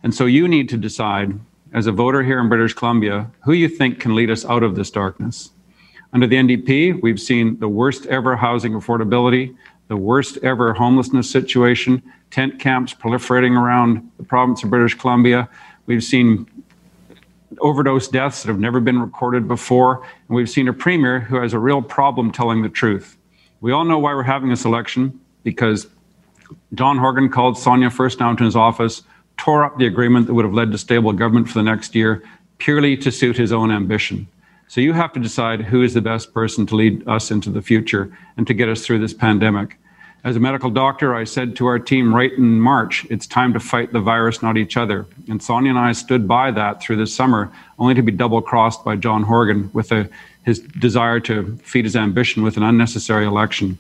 And so you need to decide, as a voter here in British Columbia, who you think can lead us out of this darkness. Under the NDP, we've seen the worst ever housing affordability, the worst ever homelessness situation, tent camps proliferating around the province of British Columbia. We've seen overdose deaths that have never been recorded before. And we've seen a premier who has a real problem telling the truth. We all know why we're having this election because John Horgan called Sonia Furstenau to his office, tore up the agreement that would have led to stable government for the next year purely to suit his own ambition. So you have to decide who is the best person to lead us into the future and to get us through this pandemic. As a medical doctor, I said to our team right in March, it's time to fight the virus, not each other. And Sonia and I stood by that through the summer, only to be double crossed by John Horgan with a, his desire to feed his ambition with an unnecessary election.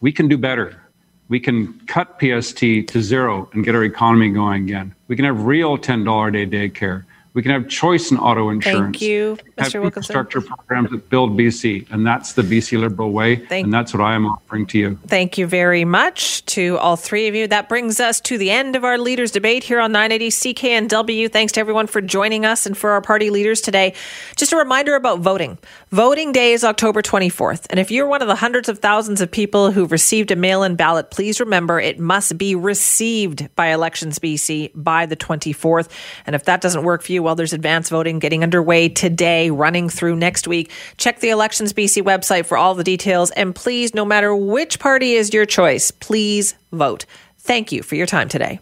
We can do better. We can cut PST to zero and get our economy going again. We can have real $10 a day daycare. We can have choice in auto insurance. Thank you, Mr. Have infrastructure programs that build BC, and that's the BC Liberal way, Thank and that's what I am offering to you. Thank you very much to all three of you. That brings us to the end of our leaders debate here on 980 CKNW. Thanks to everyone for joining us and for our party leaders today. Just a reminder about voting. Voting day is October 24th, and if you're one of the hundreds of thousands of people who've received a mail-in ballot, please remember it must be received by Elections BC by the 24th. And if that doesn't work for you, well, there's advance voting getting underway today, running through next week. Check the Elections BC website for all the details. And please, no matter which party is your choice, please vote. Thank you for your time today.